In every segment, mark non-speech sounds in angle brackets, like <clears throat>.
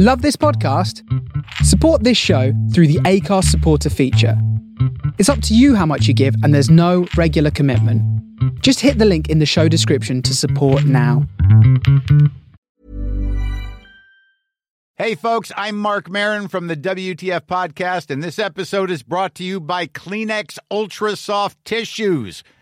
Love this podcast? Support this show through the Anchor's supporter feature. It's up to you how much you give, and there's no regular commitment. Just hit the link in the show description to support now. Hey, folks, I'm Marc Maron from the WTF Podcast, and this episode is brought to you by Kleenex Ultra Soft Tissues,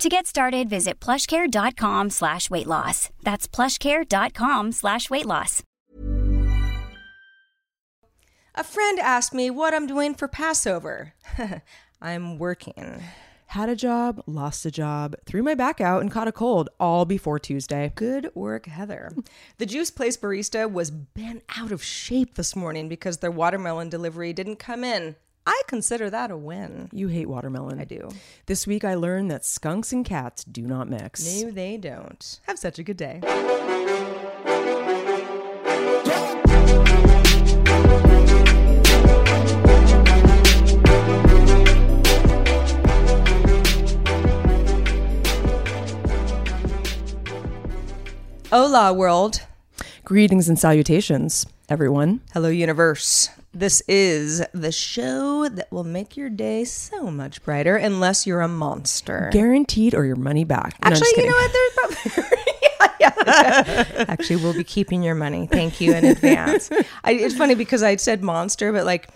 To get started, visit plushcare.com slash weight loss. That's plushcare.com slash weight loss. A friend asked me what I'm doing for Passover. <laughs> I'm working. Had a job, lost a job, threw my back out, and caught a cold all before Tuesday. Good work, Heather. <laughs> the Juice Place barista was bent out of shape this morning because their watermelon delivery didn't come in. I consider that a win. You hate watermelon. I do. This week I learned that skunks and cats do not mix. No, they don't. Have such a good day. Hola, world. Greetings and salutations, everyone. Hello, universe. This is the show that will make your day so much brighter, unless you're a monster. Guaranteed or your money back. No, Actually, you know what? There's probably. yeah, <laughs> yeah. Actually, we'll be keeping your money. Thank you in advance. I, it's funny because I said monster, but like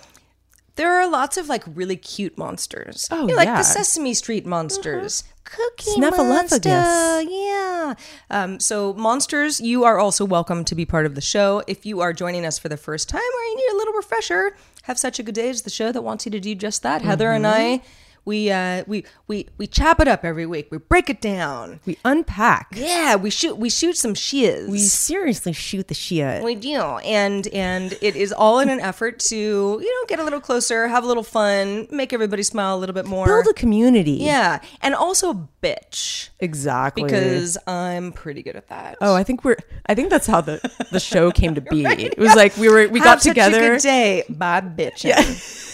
there are lots of like really cute monsters. Oh, You know, like yeah. the Sesame Street monsters. Uh-huh. Cookie Snuffleupagus. monster, yeah. Um, so monsters, you are also welcome to be part of the show. If you are joining us for the first time or you need a little refresher, have such a good day is the show that wants you to do just that. Heather and I, we uh, we we we chop it up every week. We break it down. We unpack. Yeah, we shoot we shoot some shiz. We seriously shoot the shit. We do, and and it is all in an effort to you know get a little closer, have a little fun, make everybody smile a little bit more. Build a community. yeah, and also bitch Exactly. because I'm pretty good at that. Oh, I think we're. I think that's how the the show came to be. <laughs> It was like we were we Have got together. a good day by bitching. <laughs>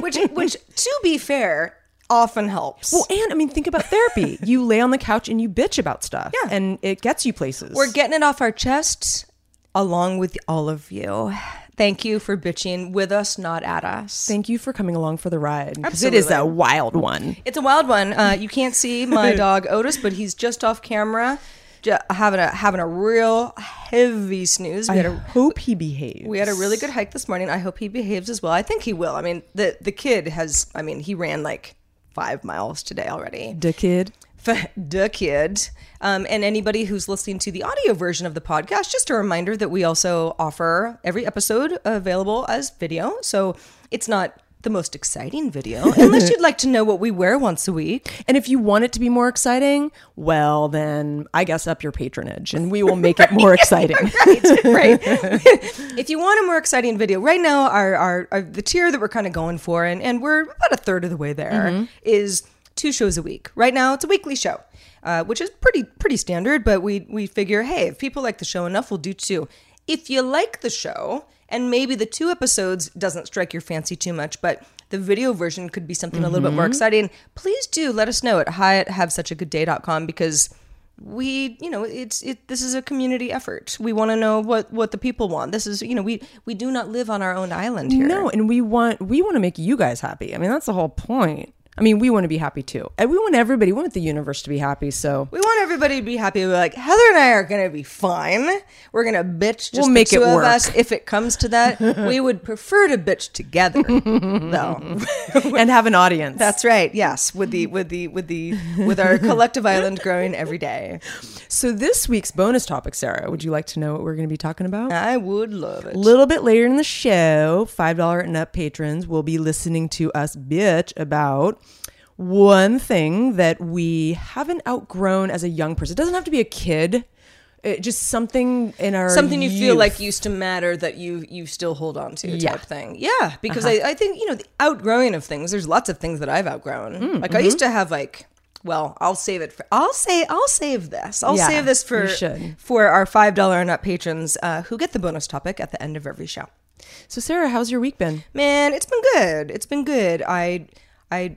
which which to be fair often helps. Well, and I mean, think about therapy. you lay on the couch and you bitch about stuff. Yeah. and it gets you places. We're getting it off our chest along with all of you. Thank you for bitching with us, not at us. Thank you for coming along for the ride because it is a wild one. It's a wild one. Uh, you can't see my <laughs> dog Otis, but he's just off camera, having a having a real heavy snooze. We I had a hope he behaves. we had a really good hike this morning. I hope he behaves as well. I think he will. I mean, the the kid has. I mean, he ran like five miles today already. the kid. The kid. Um, and anybody who's listening to the audio version of the podcast, just a reminder that we also offer every episode available as video. So it's not the most exciting video, unless you'd like to know what we wear once a week. And if you want it to be more exciting, well, then I guess up your patronage, and we will make it <laughs> more exciting. <laughs> right, right. <laughs> if you want a more exciting video, right now our, our, our the tier that we're kind of going for, and, and we're about a third of the way there, is two shows a week. Right now, it's a weekly show, uh, which is pretty pretty standard. But we we figure, hey, if people like the show enough, we'll do two. If you like the show, and maybe the two episodes doesn't strike your fancy too much, but the video version could be something a little bit more mm-hmm. exciting, please do let us know at hi at have such a good day.com because we you know it's it this is a community effort. We want to know what what the people want. This is you know we we do not live on our own island here. No, and we want we want to make you guys happy. I mean, that's the whole point. I mean, we want to be happy too, and we want everybody, we want the universe to be happy. So we want everybody to be happy. We're like Heather and I are gonna be fine. We're gonna bitch. Just We'll the make two it of work. us. If it comes to that, <laughs> we would prefer to bitch together, <laughs> though. and have an audience. That's right. Yes, with the with the with the with our collective island growing every day. so this week's bonus topic, Sarah. Would you like to know what we're going to be talking about? I would love it. A little bit later in the show, $5 and up patrons will be listening to us bitch about one thing that we haven't outgrown as a young person. It doesn't have to be a kid. It, just something in our Something you feel like used to matter that you you still hold on to Yeah. type thing. Yeah, because uh-huh. I, I think you know the outgrowing of things. There's lots of things that I've outgrown. Mm, like I mm-hmm. used to have like. Well, I'll save it for. I'll say. I'll save this. I'll Yeah, save this for for our five dollar and up patrons uh, who get the bonus topic at the end of every show. So Sarah, how's your week been? Man, it's been good. It's been good. I I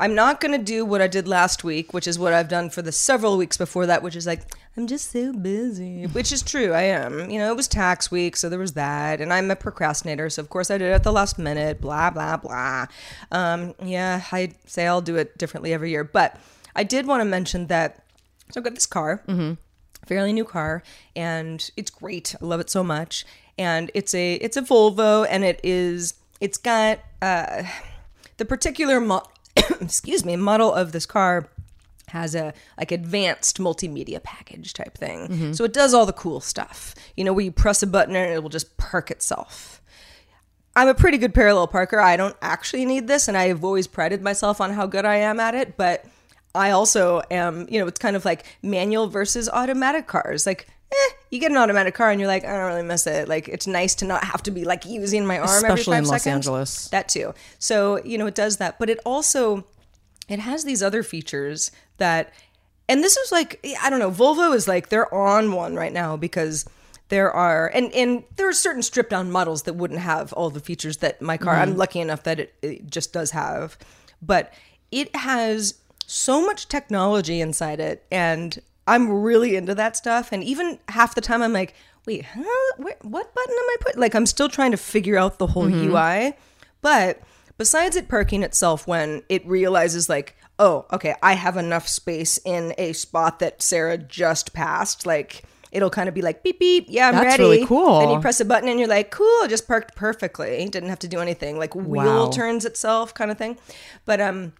I'm not going to do what I did last week, which is what I've done for the several weeks before that, which is like I'm just so busy, which is true. I am. You know, it was tax week, so there was that, and I'm a procrastinator, so of course I did it at the last minute, blah blah blah. Um, yeah, I say I'll do it differently every year, but I did want to mention that so I've got this car fairly new car and it's great i love it so much and it's a it's a volvo and it is it's got uh the particular mo- excuse me model of this car has a like advanced multimedia package type thing mm-hmm. so it does all the cool stuff you know where you press a button and it will just park itself I'm a pretty good parallel parker. I don't actually need this, and I've always prided myself on how good I am at it. But I also am, you know, it's kind of like manual versus automatic cars. Like, eh, you get an automatic car and you're like, I don't really miss it. Like, it's nice to not have to be like using my arm every Especially five in Los seconds. Angeles. That too. So you know, it does that, but it also it has these other features that and this is like i don't know volvo is like they're on one right now because there are and and there are certain stripped down models that wouldn't have all the features that my car i'm lucky enough that it, it just does have but it has so much technology inside it and i'm really into that stuff and even half the time i'm like wait huh? Where, what button am i putting like i'm still trying to figure out the whole ui but besides it parking itself when it realizes like oh okay i have enough space in a spot that sarah just passed like it'll kind of be like beep beep yeah i'm That's ready really cool. then you press a button and you're like cool just parked perfectly didn't have to do anything like wheel Wow. turns itself kind of thing but um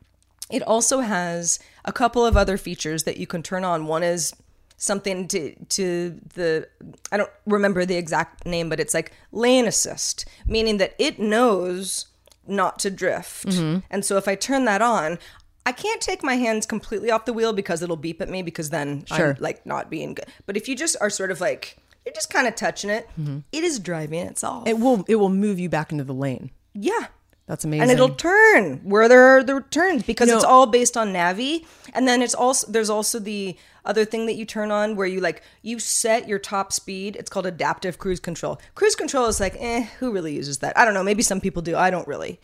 it also has a couple of other features that you can turn on one is something to to the I don't remember the exact name, but it's like lane assist, meaning that it knows not to drift. Mm-hmm. And so if I turn that on, I can't take my hands completely off the wheel because it'll beep at me because then Sure. I'm like not being good. But if you just are sort of like you're just kind of touching it, it is driving itself. Mm-hmm. It will it will move you back into the lane. yeah. That's amazing. And it'll turn where there are the turns because You it's all based on Navi. And then it's also there's also the other thing that you turn on where you like you set your top speed. It's called adaptive cruise control. Cruise control is like, eh, who really uses that? I don't know. Maybe some people do. I don't really.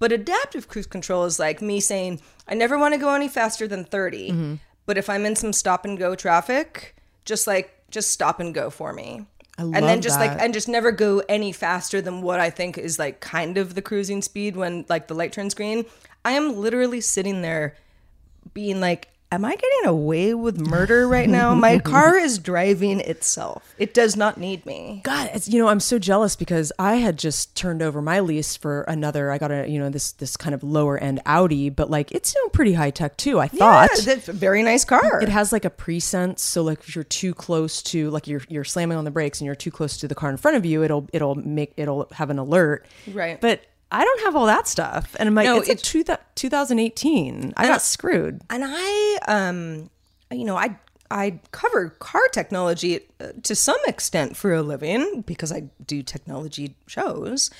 But adaptive cruise control is like me saying, I never want to go any faster than 30. Mm-hmm. But if I'm in some stop and go traffic, just like just stop and go for me. And then just like and just never go any faster than what I think is like kind of the cruising speed when like the light turns green. I am literally sitting there being like, Am I getting away with murder right now? My car is driving itself. It does not need me. God, it's, you know, I'm so jealous because I had just turned over my lease for another. I got a, you know, this this kind of lower end Audi, but like it's you know, pretty high tech too. I thought Yeah, that's a very nice car. it has like a presense, so like if you're too close to, like you're you're slamming on the brakes and you're too close to the car in front of you, it'll it'll make it'll have an alert. Right. But I don't have all that stuff, and I'm like, No, it's it's- two, 2018. I got screwed. and I, um, you know, I I cover car technology uh, to some extent for a living because I do technology shows,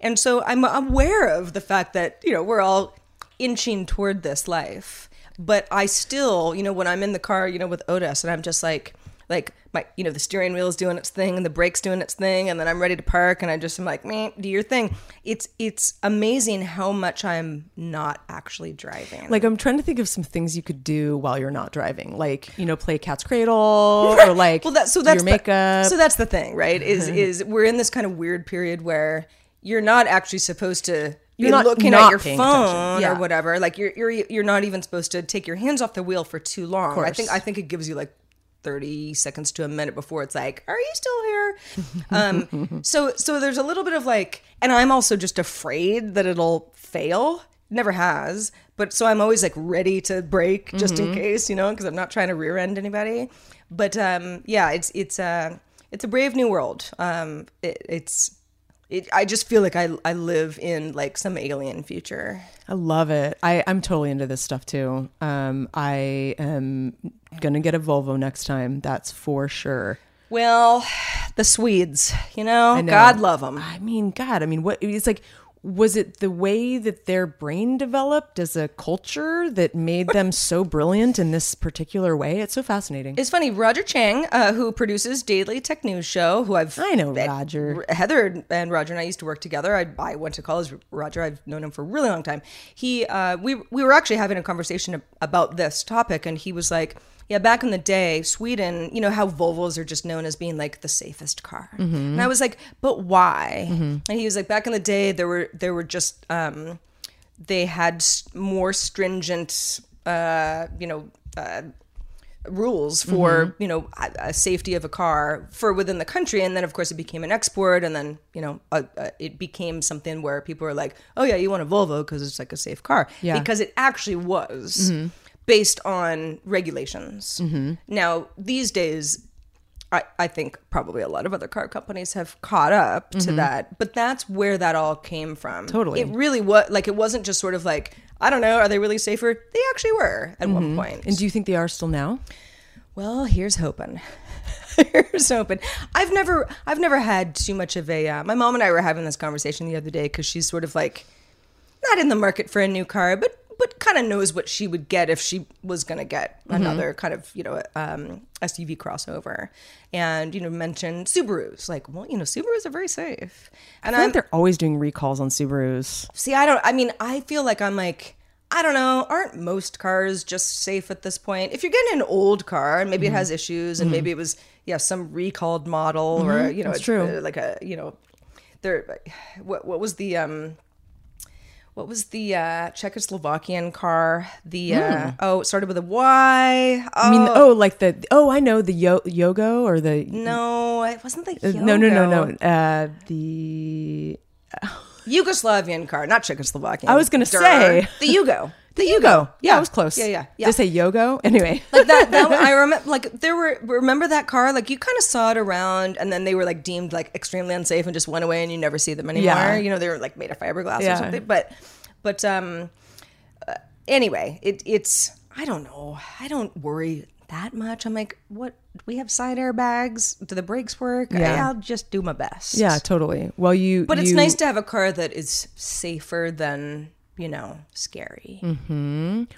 and so I'm aware of the fact that you know we're all inching toward this life. But I still, you know, when I'm in the car, you know, with Otis, and I'm just like, like my, you know, the steering wheel is doing its thing and the brakes doing its thing, and then I'm ready to park, and I just am like, man, do your thing. It's it's amazing how much I'm not actually driving. Like I'm trying to think of some things you could do while you're not driving, like you know, play cat's cradle or <laughs> like well that so that's your the- makeup. so that's the thing right is <laughs> is we're in this kind of weird period where you're not actually supposed to You're not looking not at your phone. Yeah. or whatever. Like you're you're you're not even supposed to take your hands off the wheel for too long. I think I think it gives you like 30 seconds to a minute before it's like, "Are you still here?" <laughs> um so so there's a little bit of like and I'm also just afraid that it'll fail. Never has, but so I'm always like ready to break just Mm-hmm. in case, you know, because I'm not trying to rear end anybody. But um yeah, it's it's a it's a brave new world. Um it, it's it, I just feel like I I live in like some alien future. I love it. I, I'm totally into this stuff too. Um, I am gonna get a Volvo next time. That's for sure. Well, <sighs> the Swedes, you know, know. God love them. I mean, God, I mean, what it's like. Was it the way that their brain developed as a culture that made them so brilliant in this particular way? It's so fascinating. It's funny, Roger Chang, uh, who produces Daily Tech News Show, who I've I know Roger. Heather and Roger and I used to work together. I, I went to college Roger. I've known him for a really long time. He, uh, we, we were actually having a conversation about this topic, and he was like, "Yeah, back in the day, Sweden, you know how Volvos are just known as being like the safest car." Mm-hmm. And I was like, "But why?" And he was like, "Back in the day, there were there were just um, they had more stringent, uh, you know." Uh, rules for you know a, a safety of a car for within the country and then of course it became an export and then you know uh uh it became something where people were like oh yeah you want a volvo because it's like a safe car Yeah. because it actually was based on regulations mm-hmm. now these days I, I think probably a lot of other car companies have caught up to mm-hmm. that, but that's where that all came from. Totally. It really was like it wasn't just sort of like, I don't know, are they really safer? They actually were at one mm-hmm. point. and do you think they are still now? Well, here's hoping. <laughs> here's hoping. I've never, I've never had too much of a. Uh, my mom and I were having this conversation the other day because she's sort of like, not in the market for a new car, but but kind of knows what she would get if she was going to get another kind of you know um, SUV crossover, and you know mentioned Subarus. Like, well, you know, Subarus are very safe, and I feel I'm like they're always doing recalls on Subarus. See, I don't. I mean, I feel like I'm like. I don't know. Aren't most cars just safe at this point? If you're getting an old car and maybe Mm-hmm. it has issues and maybe it was yeah some recalled model or you know it's, true. uh, like a you know there what what was the um what was the uh Czechoslovakian car the uh oh it started with a Y oh. I mean, oh, like the oh, I know the Yo- Yogo or the no it wasn't the uh, no, no, no, no, uh, the Yugoslavian car not Czechoslovakian I was gonna Durr. say. the Yugo the Yogo. Yeah, I was close. yeah yeah yeah Did I say Yogo? Anyway, like that, that I <laughs> remember like there were remember that car like you kind of saw it around and then they were like deemed like extremely unsafe and just went away and you never see them anymore Yeah. you know they were like made of fiberglass Yeah. or something but but um uh, anyway it it's I don't know I don't worry that much I'm like what we have side airbags do the brakes work Yeah. I, I'll just do my best yeah, totally. Well, you, but it's nice to have a car that is safer than you know scary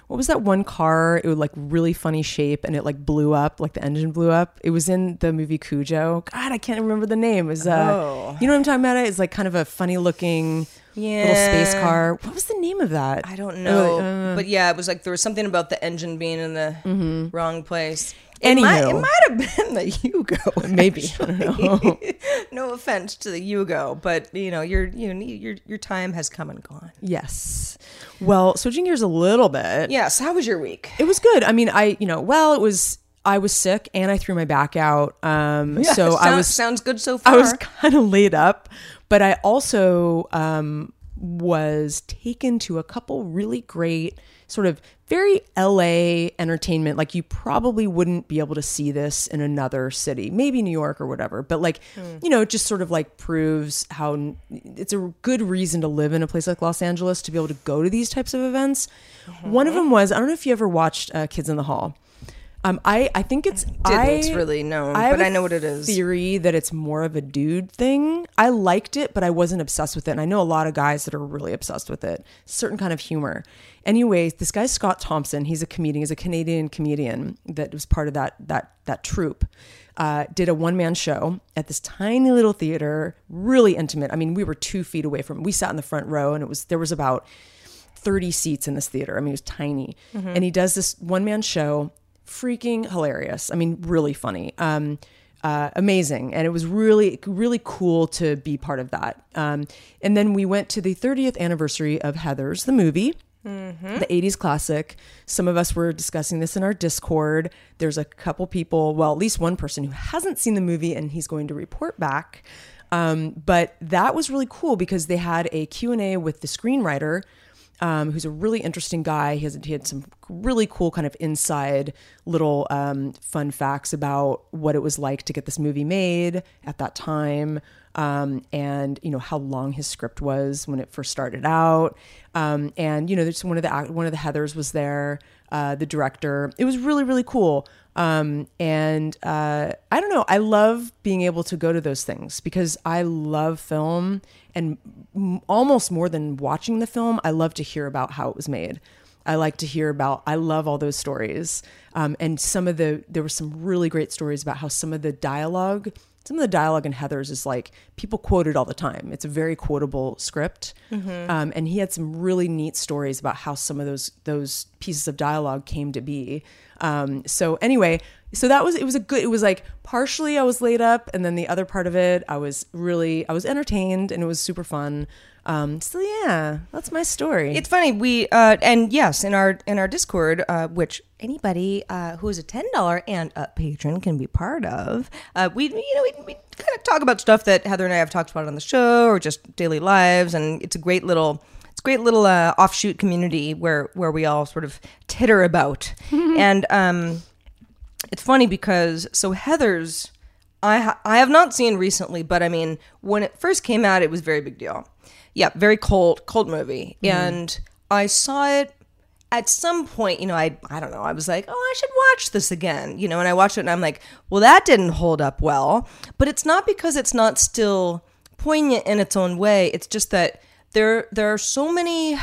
What was that one car? It was like really funny shape, and it like blew up, like the engine blew up. It was in the movie Cujo. God, I can't remember the name. It was uh, Oh. you know what I'm talking about? It's like kind of a funny looking little space car. What was the name of that? I don't know, uh, but yeah, it was like there was something about the engine being in the wrong place. It might, it might have been the Yugo. <laughs> Maybe. I don't know. <laughs> no offense to the Yugo, but you know your you know, your your time has come and gone. yes. Well, switching gears a little bit. Yes. How was your week? It was good. I mean, I you know, well, it was. I was sick and I threw my back out. Um, so I was sounds good so far. I was kind of laid up, but I also um, was taken to a couple really great, sort of very LA entertainment. Like you probably wouldn't be able to see this in another city, maybe New York or whatever. But like, you know, it just sort of like proves how it's a good reason to live in a place like Los Angeles to be able to go to these types of events. One of them was I don't know if you ever watched uh, Kids in the Hall. Um, I I think it's Didn't I, really know, have but I know what it is. Theory that it's more of a dude thing. I liked it, but I wasn't obsessed with it. And I know a lot of guys that are really obsessed with it. Certain kind of humor. Anyways, this guy Scott Thompson, he's a comedian. He's a Canadian comedian that was part of that that that troupe. Uh, did a one man show at this tiny little theater, really intimate. I mean, we were two feet away from. We sat in the front row, and it was there was about 30 seats in this theater. I mean, it was tiny. And he does this one man show, freaking hilarious. I mean, really funny. Um, uh, amazing, and it was really really cool to be part of that. Um, and then we went to the 30th anniversary of Heathers, the movie. The 80s classic. Some of us were discussing this in our Discord. There's a couple people, well, at least one person who hasn't seen the movie and he's going to report back. Um, but that was really cool because they had a Q&A with the screenwriter um, who's a really interesting guy. He, has, he had some really cool kind of inside little um, fun facts about what it was like to get this movie made at that time, um, and you know how long his script was when it first started out. Um, and you know, there's one of the one of the Heathers was there, uh, the director. It was really really cool. Um, and uh, I don't know. I love being able to go to those things because I love film, and m- almost more than watching the film, I love to hear about how it was made. I like to hear about. I love all those stories, um, and some of the there were some really great stories about how some of the dialogue, some of the dialogue in Heathers is like people quote it all the time. It's a very quotable script, um, and he had some really neat stories about how some of those those pieces of dialogue came to be. Um, so anyway, so that was it was a good. It was like partially I was laid up, and then the other part of it I was really I was entertained, and it was super fun. Um, so yeah, that's my story. It's funny we uh, and yes in our in our Discord, uh, which anybody uh, who is a ten dollar and up patron can be part of. Uh, we you know we, we kind of talk about stuff that Heather and I have talked about on the show or just daily lives, and it's a great little it's a great little uh, offshoot community where where we all sort of titter about <laughs> and um, it's funny because so Heathers I ha- I have not seen recently, but I mean when it first came out, it was a very big deal. Yeah, very cold cold movie, mm-hmm. and I saw it at some point. You know, I I don't know. I was like, oh, I should watch this again. You know, and I watched it, and I'm like, well, that didn't hold up well. But it's not because it's not still poignant in its own way. It's just that there there are so many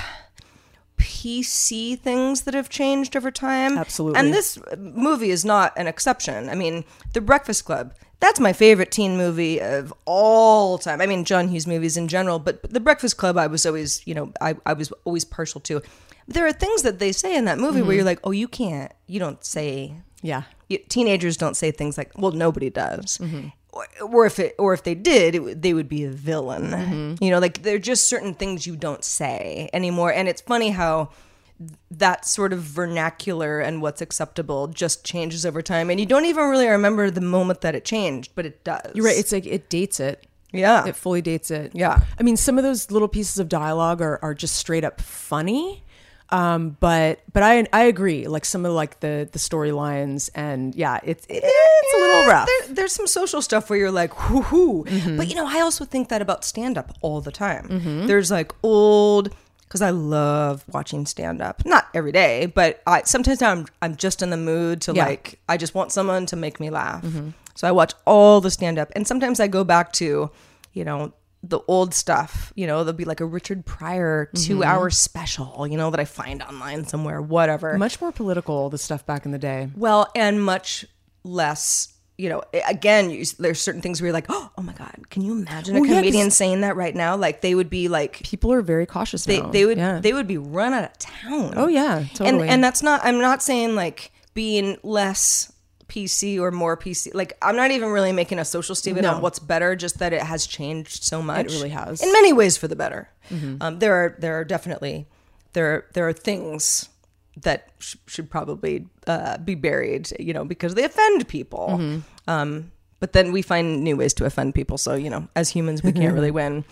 PC things that have changed over time. Absolutely. And this movie is not an exception. I mean, The Breakfast Club, that's my favorite teen movie of all time. I mean, John Hughes movies in general, but The Breakfast Club, I was always, you know, I, I was always partial to. There are things that they say in that movie where mm-hmm. you're like, oh, you can't, you don't say yeah. you- teenagers don't say things like, "Well, nobody does," mm-hmm. Or, or if it, or if they did, it, they would be a villain. Mm-hmm. You know, like there are just certain things you don't say anymore. And it's funny how that sort of vernacular and what's acceptable just changes over time, and you don't even really remember the moment that it changed, but it does. You're right. It's like it dates it. yeah, It fully dates it. Yeah. I mean, some of those little pieces of dialogue are, are just straight up funny. Um, but but I I agree. Like some of like the the storylines and yeah, it's it's a little rough. There, there's some social stuff where you're like, whoo hoo. Mm-hmm. But you know, I also think that about stand up all the time. Mm-hmm. There's like old, because I love watching stand up. Not every day, but I sometimes I'm I'm just in the mood to Yeah. like I just want someone to make me laugh. Mm-hmm. So I watch all the stand up, and sometimes I go back to, you know. The old stuff, you know, there'll be like a Richard Pryor two mm-hmm. hour special, you know, that I find online somewhere, whatever. Much more political the stuff back in the day. Well, and much less. You know, again, you, there's certain things where you're like, oh, oh, my god, can you imagine a Oh, yeah, comedian saying that right now? Like they would be like, People are very cautious they now. they would Yeah. they would be run out of town. Oh, yeah, totally. And and that's not. I'm not saying like being less PC or more PC. Like I'm not even really making a social statement No. on what's better. Just that it has changed so much. It really has. Mm-hmm. in many ways for the better. Um, there are there are definitely there there are things that sh- should probably uh, be buried. You know because they offend people. Mm-hmm. Um, but then we find new ways to offend people. So you know, as humans, we can't really <laughs> win.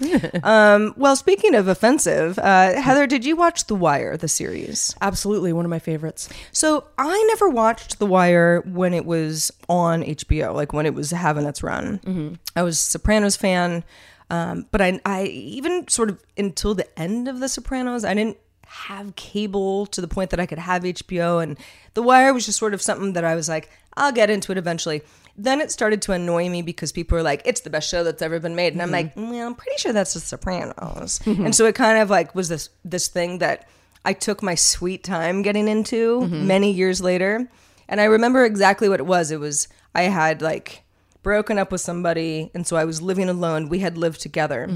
um, well, speaking of offensive, uh, Heather, did you watch The Wire, the series? Absolutely one of my favorites. So I never watched The Wire when it was on HBO, like when it was having its run. I was a Sopranos fan, um, but I, I even sort of until the end of The Sopranos, I didn't have cable to the point that I could have HBO, and The Wire was just sort of something that I was like, I'll get into it eventually. Then it started to annoy me because people were like, "It's the best show that's ever been made," and I'm mm-hmm. like, "Well, I'm pretty sure that's The Sopranos." Mm-hmm. and so it kind of like was this this thing that I took my sweet time getting into mm-hmm. many years later. And I remember exactly what it was. It was I had like broken up with somebody and so I was living alone. We had lived together.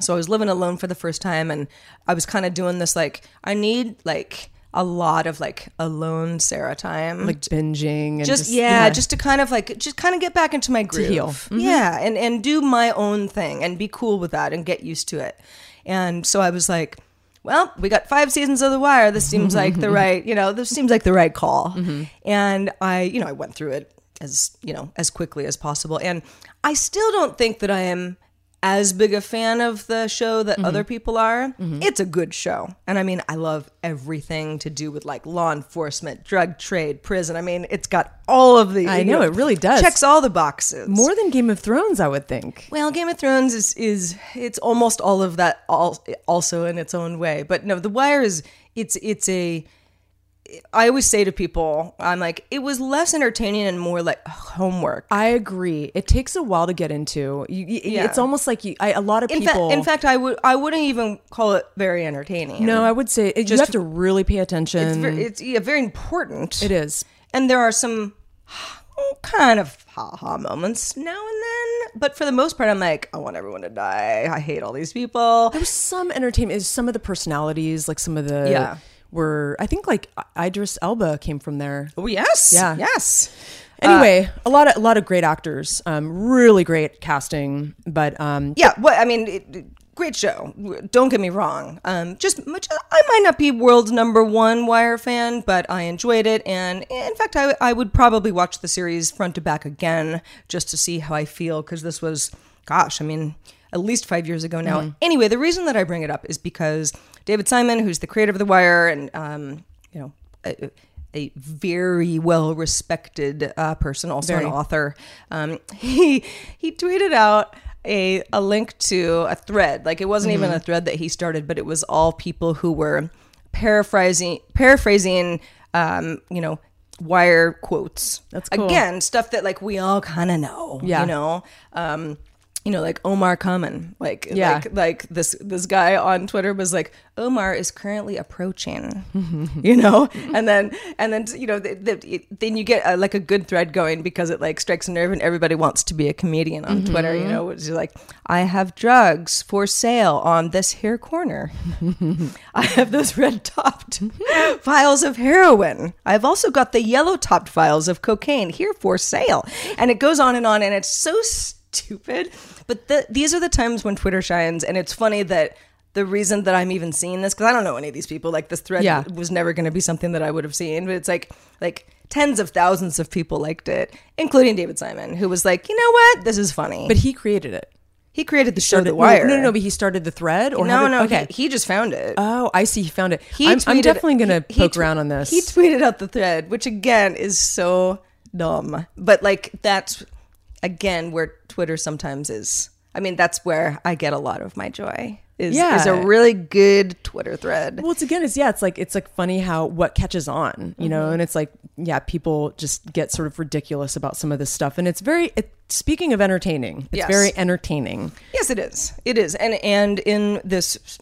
So I was living alone for the first time and I was kind of doing this like I need like a lot of like alone Sarah time. like binging and just, yeah, just to kind of like just kind of get back into my groove. heal. Mm-hmm. Yeah, and and do my own thing and be cool with that and get used to it. And so I was like, well, we got five seasons of The Wire. This seems <laughs> like the right, you know, this seems like the right call. Mm-hmm. And I, you know, I went through it as you know as quickly as possible. And I still don't think that I am as big a fan of the show that Mm-hmm. other people are. It's a good show. And I mean, I love everything to do with like law enforcement, drug trade, prison. I mean, it's got all of the I you know, it really does. Checks all the boxes. more than Game of Thrones, I would think. well, Game of Thrones is is it's almost all of that all also in its own way. But no, The Wire is it's it's a I always say to people, I'm like, it was less entertaining and more like homework. I agree. It takes a while to get into. You, you- Yeah. It's almost like you, I, a lot of In, people. fa- in fact, I would I wouldn't even call it very entertaining. no, I would say it, you Just- have to really pay attention. it's very, it's yeah, very important. it is. and there are some oh, kind of ha-ha moments now and then but for the most part i'm like i want everyone to die i hate all these people There was some entertainment. Is some of the personalities, like some of the Yeah. Were. I think like Idris Elba came from there. oh yes Yeah. yes Anyway, a lot of a lot of great actors. Um, really great casting. But um, yeah well i mean it, great show don't get me wrong um just much i might not be world's number one wire fan but i enjoyed it and in fact i, I would probably watch the series front to back again just to see how i feel because this was gosh i mean at least five years ago now anyway the reason that i bring it up is because david simon who's the creator of the wire and um you know a, a very well respected uh, person, also an author. Um, he he tweeted out a a link to a thread. Like it wasn't even Mm-hmm. a thread that he started, but it was all people who were paraphrasing paraphrasing. Um, you know. Wire quotes. That's cool. Again, stuff that like we all kind of know. Yeah. You know, um, you know, like Omar Common. Like, Yeah. like like this this guy on Twitter was like, Omar is currently approaching, <laughs> you know, and then and then you know the, the, then you get a, like a good thread going because it like strikes a nerve and everybody wants to be a comedian on mm-hmm. Twitter, you know, which is like, I have drugs for sale on this here corner. <laughs> I have those red topped <laughs> vials of heroin. I've also got the yellow topped vials of cocaine here for sale, and it goes on and on, and it's so. Stupid, but the, these are the times when Twitter shines, and it's funny that the reason that I'm even seeing this because I don't know any of these people. Like this thread Yeah. was never going to be something that I would have seen, but it's like like tens of thousands of people liked it, including David Simon, who was like, you know what, this is funny. but he created it. he created the show Started- The Wire. No, no, no, but he started the thread. Or no, did- no. Okay. He, he just found it. oh, I see. He found it. He I'm, I'm definitely he- he poke tw- around on this. He tweeted out the thread, which again is so dumb. But like that's again where Twitter sometimes is. I mean, that's where I get a lot of my joy. Is is a really good Twitter thread. Well, it's again, it's yeah, it's like it's like funny how what catches on, you know, Mm-hmm. and it's like yeah, people just get sort of ridiculous about some of this stuff, and it's very. It, speaking of entertaining, it's Yes. very entertaining. Yes, it is. It is. And and in this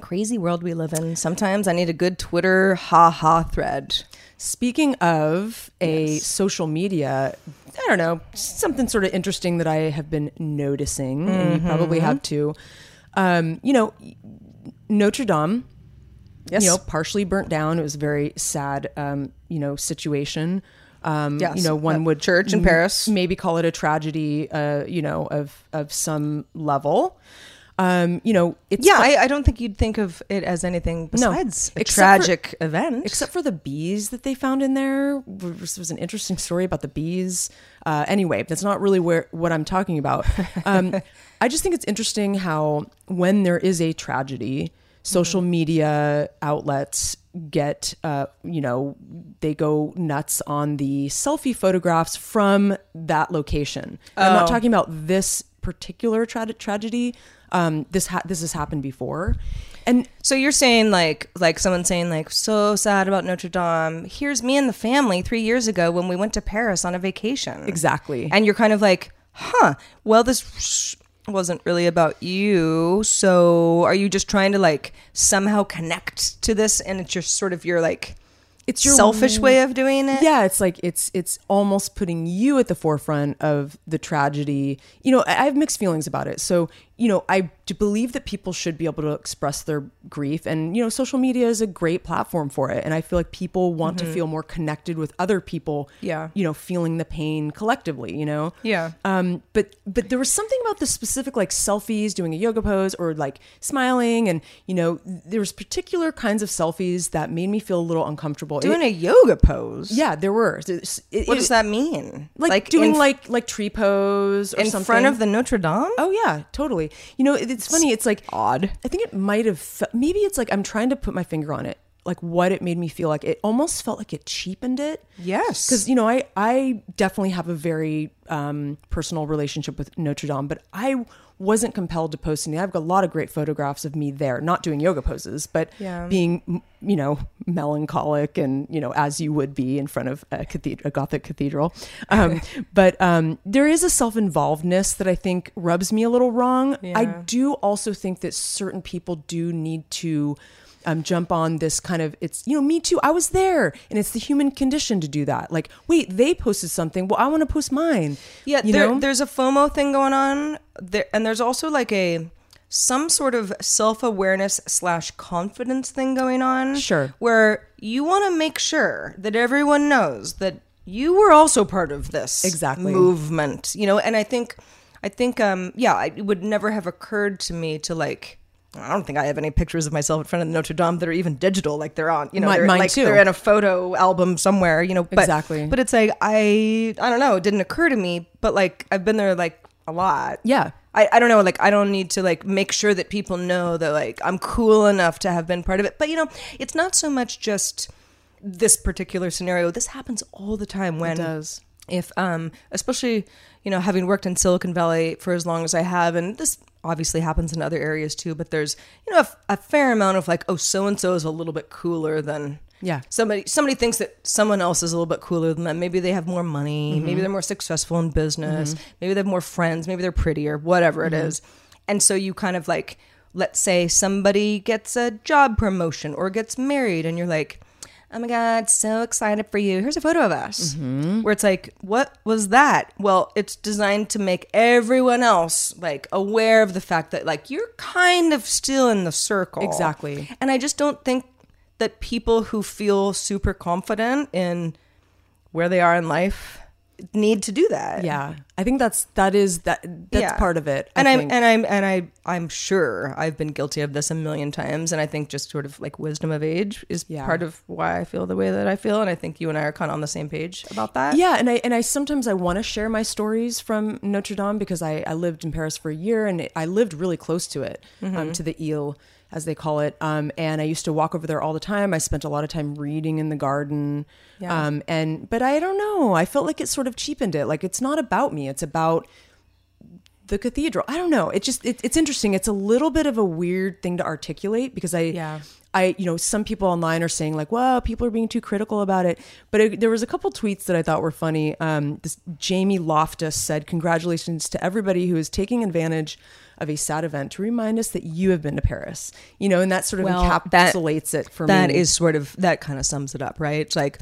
crazy world we live in, sometimes I need a good Twitter ha ha thread. Speaking of a social media, I don't know, something sort of interesting that I have been noticing, and you probably have too. Um, you know, Notre Dame, Yes. you know, partially burnt down. It was a very sad, um, you know, situation. Um, Yes. you know, one would church in m- Paris. maybe call it a tragedy, uh, you know, of of some level. Um, you know, it's yeah, I, I don't think you'd think of it as anything besides a Except for- tragic event. except for the bees that they found in there. This was an interesting story about the bees. Uh, anyway, that's not really where what I'm talking about. Um, <laughs> I just think it's interesting how when there is a tragedy, social media outlets get, uh, you know, they go nuts on the selfie photographs from that location. And I'm not Oh. talking about this particular tra- tragedy. Um, this ha- this has happened before, and So you're saying like like someone saying like so sad about Notre Dame. Here's me and the family 3 years ago when we went to Paris on a vacation. Exactly. And you're kind of like, "Huh, well this wasn't really about you. So are you just trying to like somehow connect to this and it's just sort of your like It's your selfish way of doing it?" yeah it's like it's it's almost putting you at the forefront of the tragedy you know I have mixed feelings about it so you know, I do believe that people should be able to express their grief, and you know, social media is a great platform for it. And I feel like people want to feel more connected with other people. Mm-hmm. Yeah. you know, feeling the pain collectively. You know. Yeah. Um, but but there was something about the specific like selfies, doing a yoga pose, or like smiling, and you know, there was particular kinds of selfies that made me feel a little uncomfortable. Doing It- a yoga pose. yeah, there were. It- it- What does that mean? Like, doing in, like like tree pose or in something front of the Notre Dame? Oh yeah, totally. You know, it, it's funny. It's like odd. I think it might have. Fe- maybe it's like I'm trying to put my finger on it. Like what it made me feel like. It almost felt like it cheapened it. Yes. Because you know, I I definitely have a very um, personal relationship with Notre Dame, but I wasn't compelled to post any. I've got a lot of great photographs of me there, not doing yoga poses, but Yeah. being you know melancholic and you know as you would be in front of a, cathedral, a Gothic cathedral. Um, <laughs> but um, there is a self involvedness that I think rubs me a little wrong. I do also think that certain people do need to um, jump on this kind of it's you know me too i was there and it's the human condition to do that like wait they posted something well i want to post mine Yeah, you there, know there's a FOMO thing going on there, and there's also like a some sort of self awareness slash confidence thing going on. Sure. where you want to make sure that everyone knows that you were also part of this Exactly. movement. You know, and I think, I think, um, yeah, it would never have occurred to me to like. I don't think I have any pictures of myself in front of Notre Dame that are even digital. Like they're on, you know, Mi- they're like too. they're in a photo album somewhere, you know. But, Exactly. But it's like I, I don't know. It didn't occur to me, but like I've been there like a lot. Yeah. I, I don't know. Like I don't need to like make sure that people know that like I'm cool enough to have been part of it. But you know, it's not so much just this particular scenario. This happens all the time when does. if um especially you know having worked in silicon valley for as long as i have and this obviously happens in other areas too but there's you know a, a fair amount of like oh so and so is a little bit cooler than Yeah. somebody somebody thinks that someone else is a little bit cooler than them. Maybe they have more money. Mm-hmm. Maybe they're more successful in business. Mm-hmm. Maybe they have more friends. Maybe they're prettier. Whatever it mm-hmm. is. And so you kind of like let's say somebody gets a job promotion or gets married and you're like oh my god so excited for you. Here's a photo of us mm-hmm. where it's like what was that? Well it's designed to make everyone else like aware of the fact that like you're kind of still in the circle. Exactly. and i just don't think that people who feel super confident in where they are in life need to do that Yeah, I think that's that is that that's Yeah. part of it. I and I'm think. and I'm and I I'm sure I've been guilty of this a million times, and I think just sort of like wisdom of age is Yeah. part of why I feel the way that I feel, and I think you and I are kind of on the same page about that. yeah, and I and I sometimes I want to share my stories from Notre Dame because I, I lived in Paris for a year and I lived really close to it, Mm-hmm. um, to the Ile as they call it. Um, and I used to walk over there all the time. I spent a lot of time reading in the garden. Yeah. Um, and but I don't know. I felt like it sort of cheapened it. Like it's not about me. It's about the cathedral. I don't know. It just it, it's interesting. It's a little bit of a weird thing to articulate because I Yeah. I you know some people online are saying like, "Wow, people are being too critical about it." But it, there was a couple tweets that I thought were funny. Um, this Jamie Loftus said, "Congratulations to everybody who is taking advantage of a sad event to remind us that you have been to Paris." You know, and that sort of Well, that- encapsulates it for That me. That is sort of that kind of sums it up, right? It's like,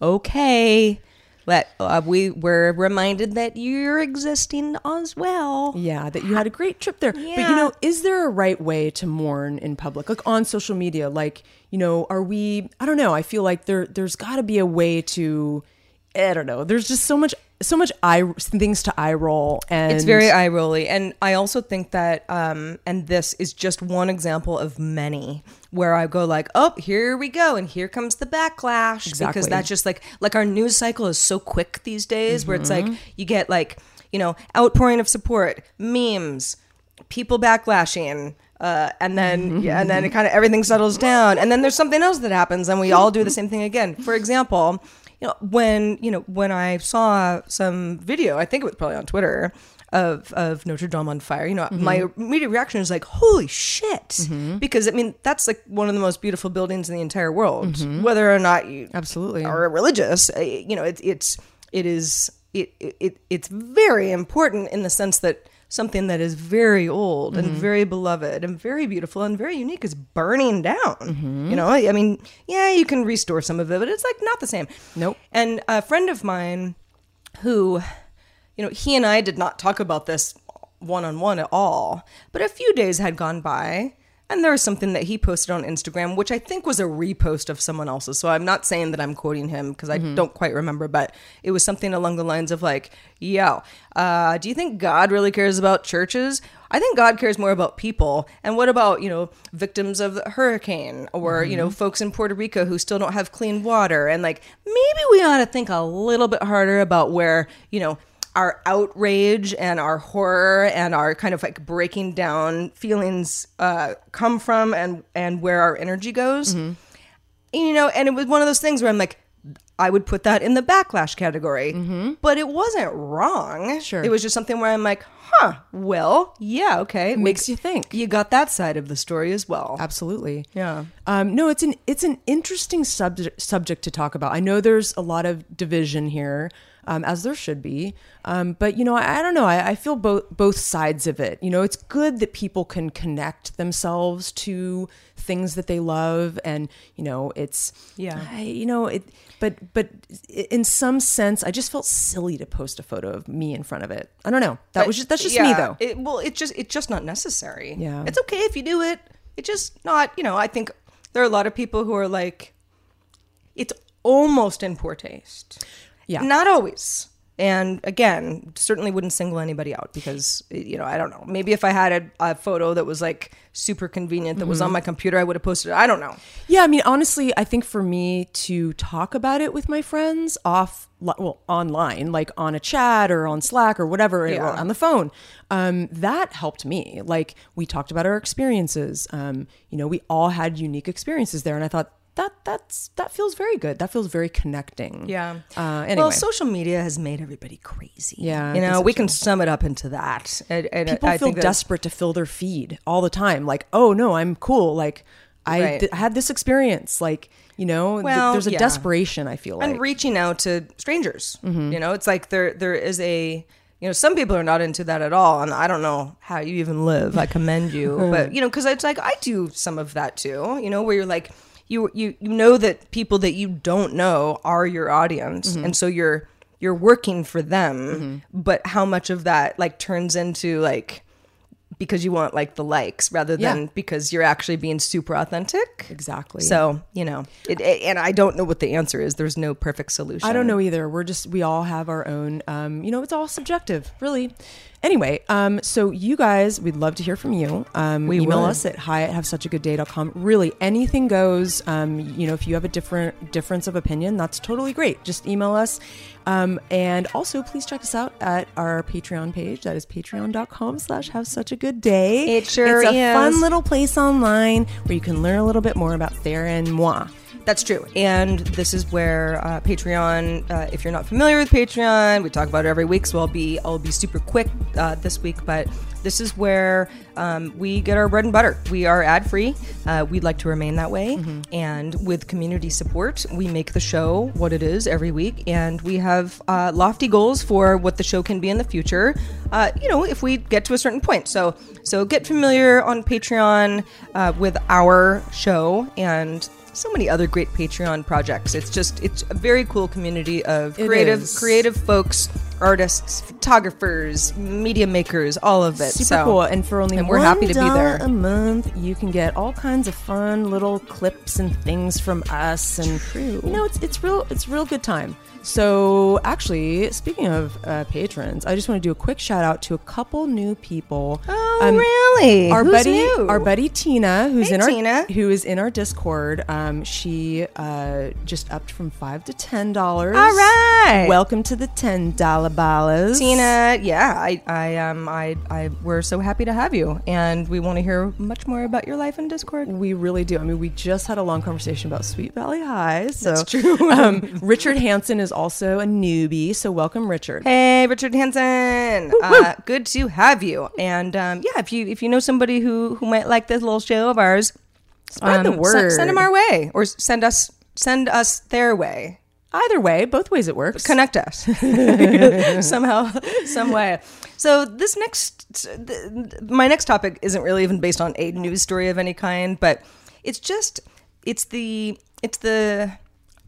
okay, let uh, we we're reminded that you're existing as well. Yeah, that you had a great trip there. But you know, is there a right way to mourn in public? Like on social media, like, you know, are we I don't know, I feel like there there's got to be a way to I don't know. There's just so much so much eye things to eye roll and It's very eye rolly, and I also think that, um, and this is just one example of many where I go like, oh, here we go, and here comes the backlash Exactly. because that's just like like our news cycle is so quick these days, where it's Mm-hmm. like you get like you know outpouring of support, memes, people backlashing. Uh, and then, yeah, and then it kind of everything settles down, and then there's something else that happens, and we all do the same thing again. For example, you know, when you know when I saw some video, I think it was probably on Twitter of of Notre Dame on fire. You know, mm-hmm. my immediate reaction is like, "Holy shit!" Mm-hmm. Because I mean, that's like one of the most beautiful buildings in the entire world. Mm-hmm. Whether or not you Absolutely. are religious, uh, you know, it, it's it is it, it it's very important in the sense that something that is very old and mm-hmm. very beloved and very beautiful and very unique is burning down. Mm-hmm. You know, I I mean, yeah, you can restore some of it, but it's like not the same. Nope. And a friend of mine who, you know, he and I did not talk about this one on one at all. But a few days had gone by. And there was something that he posted on Instagram, which I think was a repost of someone else's. So I'm not saying that I'm quoting him because I don't quite remember, but it was something along the lines of like, "Yo, uh, do you think God really cares about churches? I think God cares more about people. And what about you know victims of the hurricane or you know folks in Puerto Rico who still don't have clean water? And like maybe we ought to think a little bit harder about where you know." Our outrage and our horror and our kind of like breaking down feelings uh, come from and and where our energy goes. Mm-hmm. You know, and it was one of those things where I'm like, I would put that in the backlash category, but it wasn't wrong. Mm-hmm. Sure. it was just something where I'm like, huh, well, yeah, okay, it Makes you think. You got that side of the story as well. Absolutely. Yeah. Um, no, it's an it's an interesting subject subject to talk about. I know there's a lot of division here, um, as there should be. Um, but you know, I, I don't know. I, I feel both both sides of it. You know, it's good that people can connect themselves to things that they love, and you know, it's Yeah. I, you know it. But but in some sense, I just felt silly to post a photo of me in front of it. I don't know. That was just that's just me though. It, well, it's just it's just not necessary. Yeah. it's okay if you do it. It's just not. You know, I think there are a lot of people who are like, it's almost in poor taste. Yeah. not always. And again, certainly wouldn't single anybody out because you know I don't know. Maybe if I had a, a photo that was like super convenient that Mm-hmm. was on my computer, I would have posted it. I don't know. Yeah, I mean, honestly, I think for me to talk about it with my friends off, well, online, like on a chat or on Slack or whatever, Yeah. or on the phone, um, that helped me. Like we talked about our experiences. Um, you know, we all had unique experiences there, and I thought that that's that feels very good. That feels very connecting. Yeah. Uh, anyway, Well, social media has made everybody crazy. Yeah, You know, we can sum it up into that. And, and people I feel think desperate to fill their feed all the time. Like, oh no, I'm cool. Like. I Right. th- had this experience, like you know, th- Well, there's a yeah. desperation. I feel like, and reaching out to strangers. Mm-hmm. You know, it's like there there is a you know some people are not into that at all, and I don't know how you even live. I commend you, <laughs> but you know, because it's like I do some of that too. You know, where you're like you you you know that people that you don't know are your audience, Mm-hmm. and so you're you're working for them. But how much of that like turns into like because you want like the likes rather than Yeah. because you're actually being super authentic. Exactly. So you know, it, it- and I don't know what the answer is. There's no perfect solution. I don't know either. We're just we all have our own. Um, you know, it's all subjective, really. Anyway, um, so you guys, we'd love to hear from you. Um, We email would. us at hi at have such a good day.com. Really, anything goes. Um, you know, if you have a different difference of opinion, that's totally great. Just email us. Um, and also, please check us out at our Patreon page. That is patreon.com slash have such a good day. It sure It's a is. fun little place online where you can learn a little bit more about Thera and moi. That's true. And this is where uh, Patreon. Uh, if you're not familiar with Patreon, we talk about it every week. So I'll be I'll be super quick uh, this week, but this is where um, we get our bread and butter. We are ad free. Uh, we'd like to remain that way. And with community support, we make the show what it is every week. And we have uh, lofty goals for what the show can be in the future. Uh, you know, if we get to a certain point. So so get familiar on Patreon uh, with our show and so many other great Patreon projects. It's just it's a very cool community of It creative is. creative folks, artists, photographers, media makers, all of it. Super So- cool. And for only and we're happy to be $1 there. a month, you can get all kinds of fun little clips and things from us. And True. you know, it's it's real it's real good time. So actually, speaking of uh, patrons, I just want to do a quick shout out to a couple new people. Oh, really? Our Who's buddy, new? our buddy Tina, who's Hey, in our Tina. who is in our Discord. Um, she uh, just upped from five to ten dollars. All right. welcome to the ten dollar Tina, yeah, I, I, um, I, I, we're so happy to have you, and we want to hear much more about your life in Discord. We really do. I mean, we just had a long conversation about Sweet Valley High. So That's true. <laughs> um, <laughs> Richard Hansen is also a newbie. So welcome, Richard. Hey, Richard Hansen. Uh, good to have you. And um, yeah, if you if you know somebody who who might like this little show of ours, Spread the um, word. Send, send them our way, or send us send us their way. Either way, both ways it works. Connect us <laughs> <laughs> somehow, some way. So this next, th- my next topic isn't really even based on a news story of any kind, but it's just it's the it's the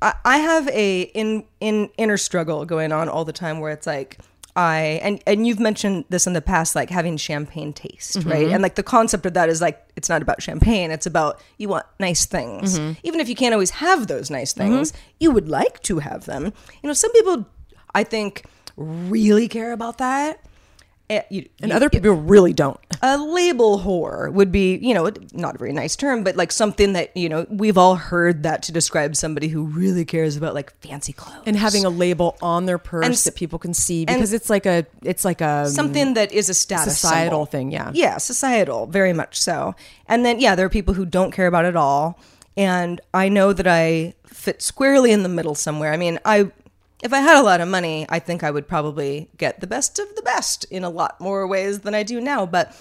I, I have a in in inner struggle going on all the time where it's like I and and you've mentioned this in the past, like having champagne taste, Mm-hmm. right? And like the concept of that is like it's not about champagne; it's about you want nice things. Mm-hmm. Even if you can't always have those nice things, you would like to have them. You know, some people, I think, really care about that. Eh, you- And you- other people really don't. a label whore would be, you know, not a very nice term, but like something that, you know, we've all heard that to describe somebody who really cares about like fancy clothes. And having a label on their purse And that people can see because it's like a it's like a something that is a status societal symbol. thing, yeah. Yeah, societal, very much so. And then yeah, there are people who don't care about it at all. And I know that I fit squarely in the middle somewhere. I mean, I if I had a lot of money, I think I would probably get the best of the best in a lot more ways than I do now. But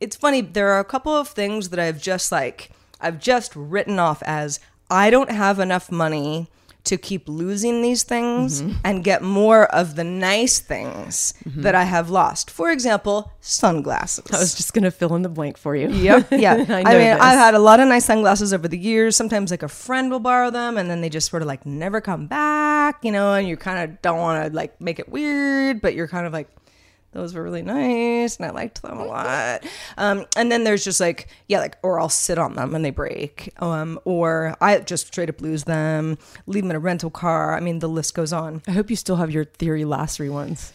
it's funny, there are a couple of things that I've just like I've just written off as I don't have enough money to keep losing these things Mm-hmm. and get more of the nice things that I have lost. For example, sunglasses. I was just gonna fill in the blank for you. Yep. <laughs> Yeah. I, I, mean, this. I've had a lot of nice sunglasses over the years. Sometimes like a friend will borrow them and then they just sort of like never come back, you know, and you kind of don't want to like make it weird, but you're kind of like, those were really nice and I liked them a lot. Um, and then there's just like, yeah, like, or I'll sit on them and they break. Um, or I just straight up lose them, leave them in a rental car. I mean, the list goes on. I hope you still have your theory lassery ones.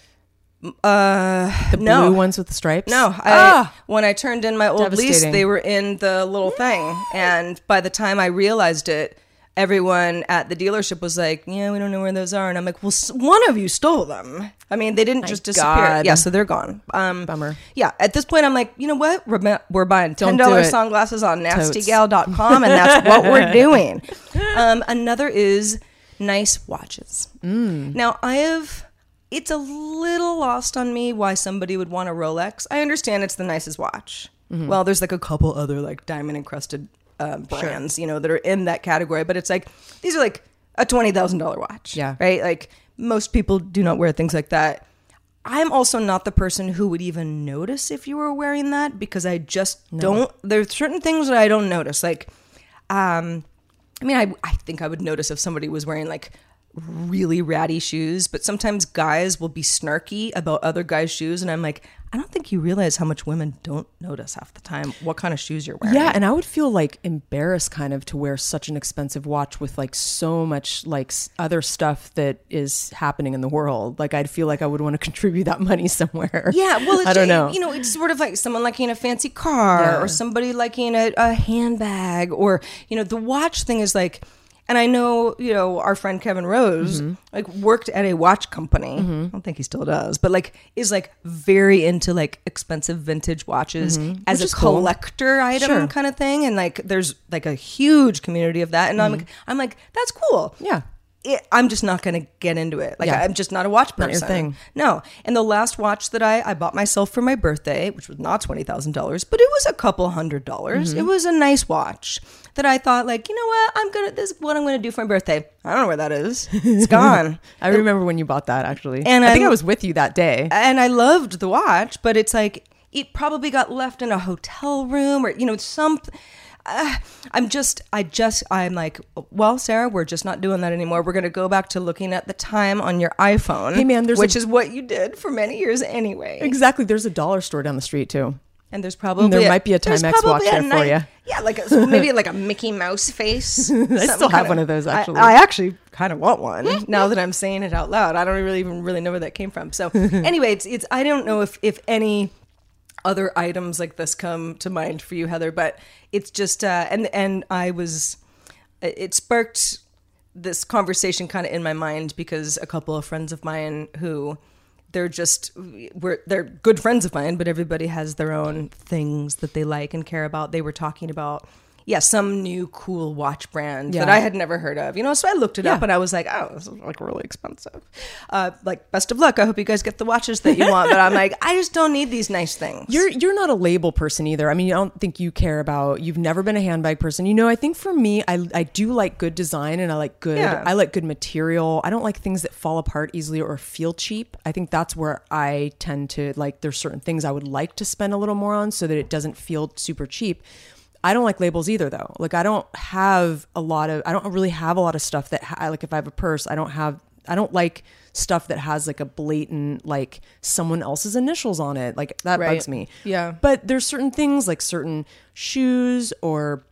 Uh, The no. blue ones with the stripes. No, I, Ah! when I turned in my old lease, they were in the little thing, and by the time I realized it, everyone at the dealership was like, "Yeah, we don't know where those are," and I'm like, "Well, one of you stole them. I mean, they didn't just disappear. God. Yeah, so they're gone. Um, Bummer. Yeah, at this point, I'm like, you know what? We're, we're buying ten do dollars sunglasses on nastygal.com, and that's what we're <laughs> doing. Um, another is nice watches. Mm. Now, I have. It's a little lost on me why somebody would want a Rolex. I understand it's the nicest watch. Mm-hmm. Well, there's like a couple other like diamond encrusted uh, brands, you know, that are in that category, but it's like these are like a twenty thousand dollar watch. Yeah. right. Like most people do not wear things like that. I'm also not the person who would even notice if you were wearing that because I just don't. There are certain things that I don't notice. Like, um, I mean, I, I think I would notice if somebody was wearing like really ratty shoes, but sometimes guys will be snarky about other guys' shoes. And I'm like, I don't think you realize how much women don't notice half the time what kind of shoes you're wearing. Yeah, and I would feel like embarrassed kind of to wear such an expensive watch with like so much like other stuff that is happening in the world. Like I'd feel like I would want to <laughs> contribute that money somewhere. Yeah, well, <laughs> it's, I don't know. You know, it's sort of like someone liking a fancy car Yeah. or somebody liking a, a handbag, or you know, the watch thing is like. And I know, you know, our friend Kevin Rose, Mm-hmm. like worked at a watch company. I don't think he still does, but like is like very into like expensive vintage watches as Mm-hmm. Which a is cool. collector item Sure. kind of thing. And like there's like a huge community of that. And I'm like, I'm like, that's cool Mm-hmm. Yeah. It, I'm just not going to get into it. Like Yeah. I'm just not a watch person. Not your thing. No. And the last watch that I I bought myself for my birthday, which was not twenty thousand dollars, but it was a couple hundred dollars. Mm-hmm. It was a nice watch that I thought like, you know what, I'm gonna this is what I'm gonna do for my birthday. I don't know where that is. It's <laughs> gone. I remember when you bought that actually. And I think I- I was with you that day. and I loved the watch, but it's like it probably got left in a hotel room or you know some. Uh, I'm just, I just, I'm like, well, Sarah, we're just not doing that anymore. We're gonna go back to looking at the time on your iPhone. Hey, man, there's which a- is what you did for many years anyway. Exactly. There's a dollar store down the street too. And there's probably There might be a Timex watch a there for ni- ya. Yeah, like a, maybe <laughs> like a Mickey Mouse face. <laughs> I still have one of those, actually. I, I actually kind of want one now that I'm saying it out loud. I don't really even really know where that came from. So <laughs> anyway, it's it's I don't know if if any other items like this come to mind for you, Heather, but it's just uh, and and I was it sparked this conversation kind of in my mind because a couple of friends of mine who they're just we're they're good friends of mine, but everybody has their own things that they like and care about. They were talking about yeah, some new cool watch brand that I had never heard of. You know, so I looked it up and I was like, oh, this is like really expensive. Uh, like, best of luck. I hope you guys get the watches that you want. But I'm like, I just don't need these nice things. You're you're not a label person either. I mean, I don't think you care about. You've never been a handbag person. You know, I think for me, I I do like good design and I like good. Yeah. I like good material. I don't like things that fall apart easily or feel cheap. I think that's where I tend to like. There's certain things I would like to spend a little more on so that it doesn't feel super cheap. I don't like labels either though. Like I don't have a lot of I don't really have a lot of stuff that ha- like if I have a purse, I don't have I don't like stuff that has like a blatant like someone else's initials on it. Like that Right. bugs me. Yeah. But there's certain things like certain shoes or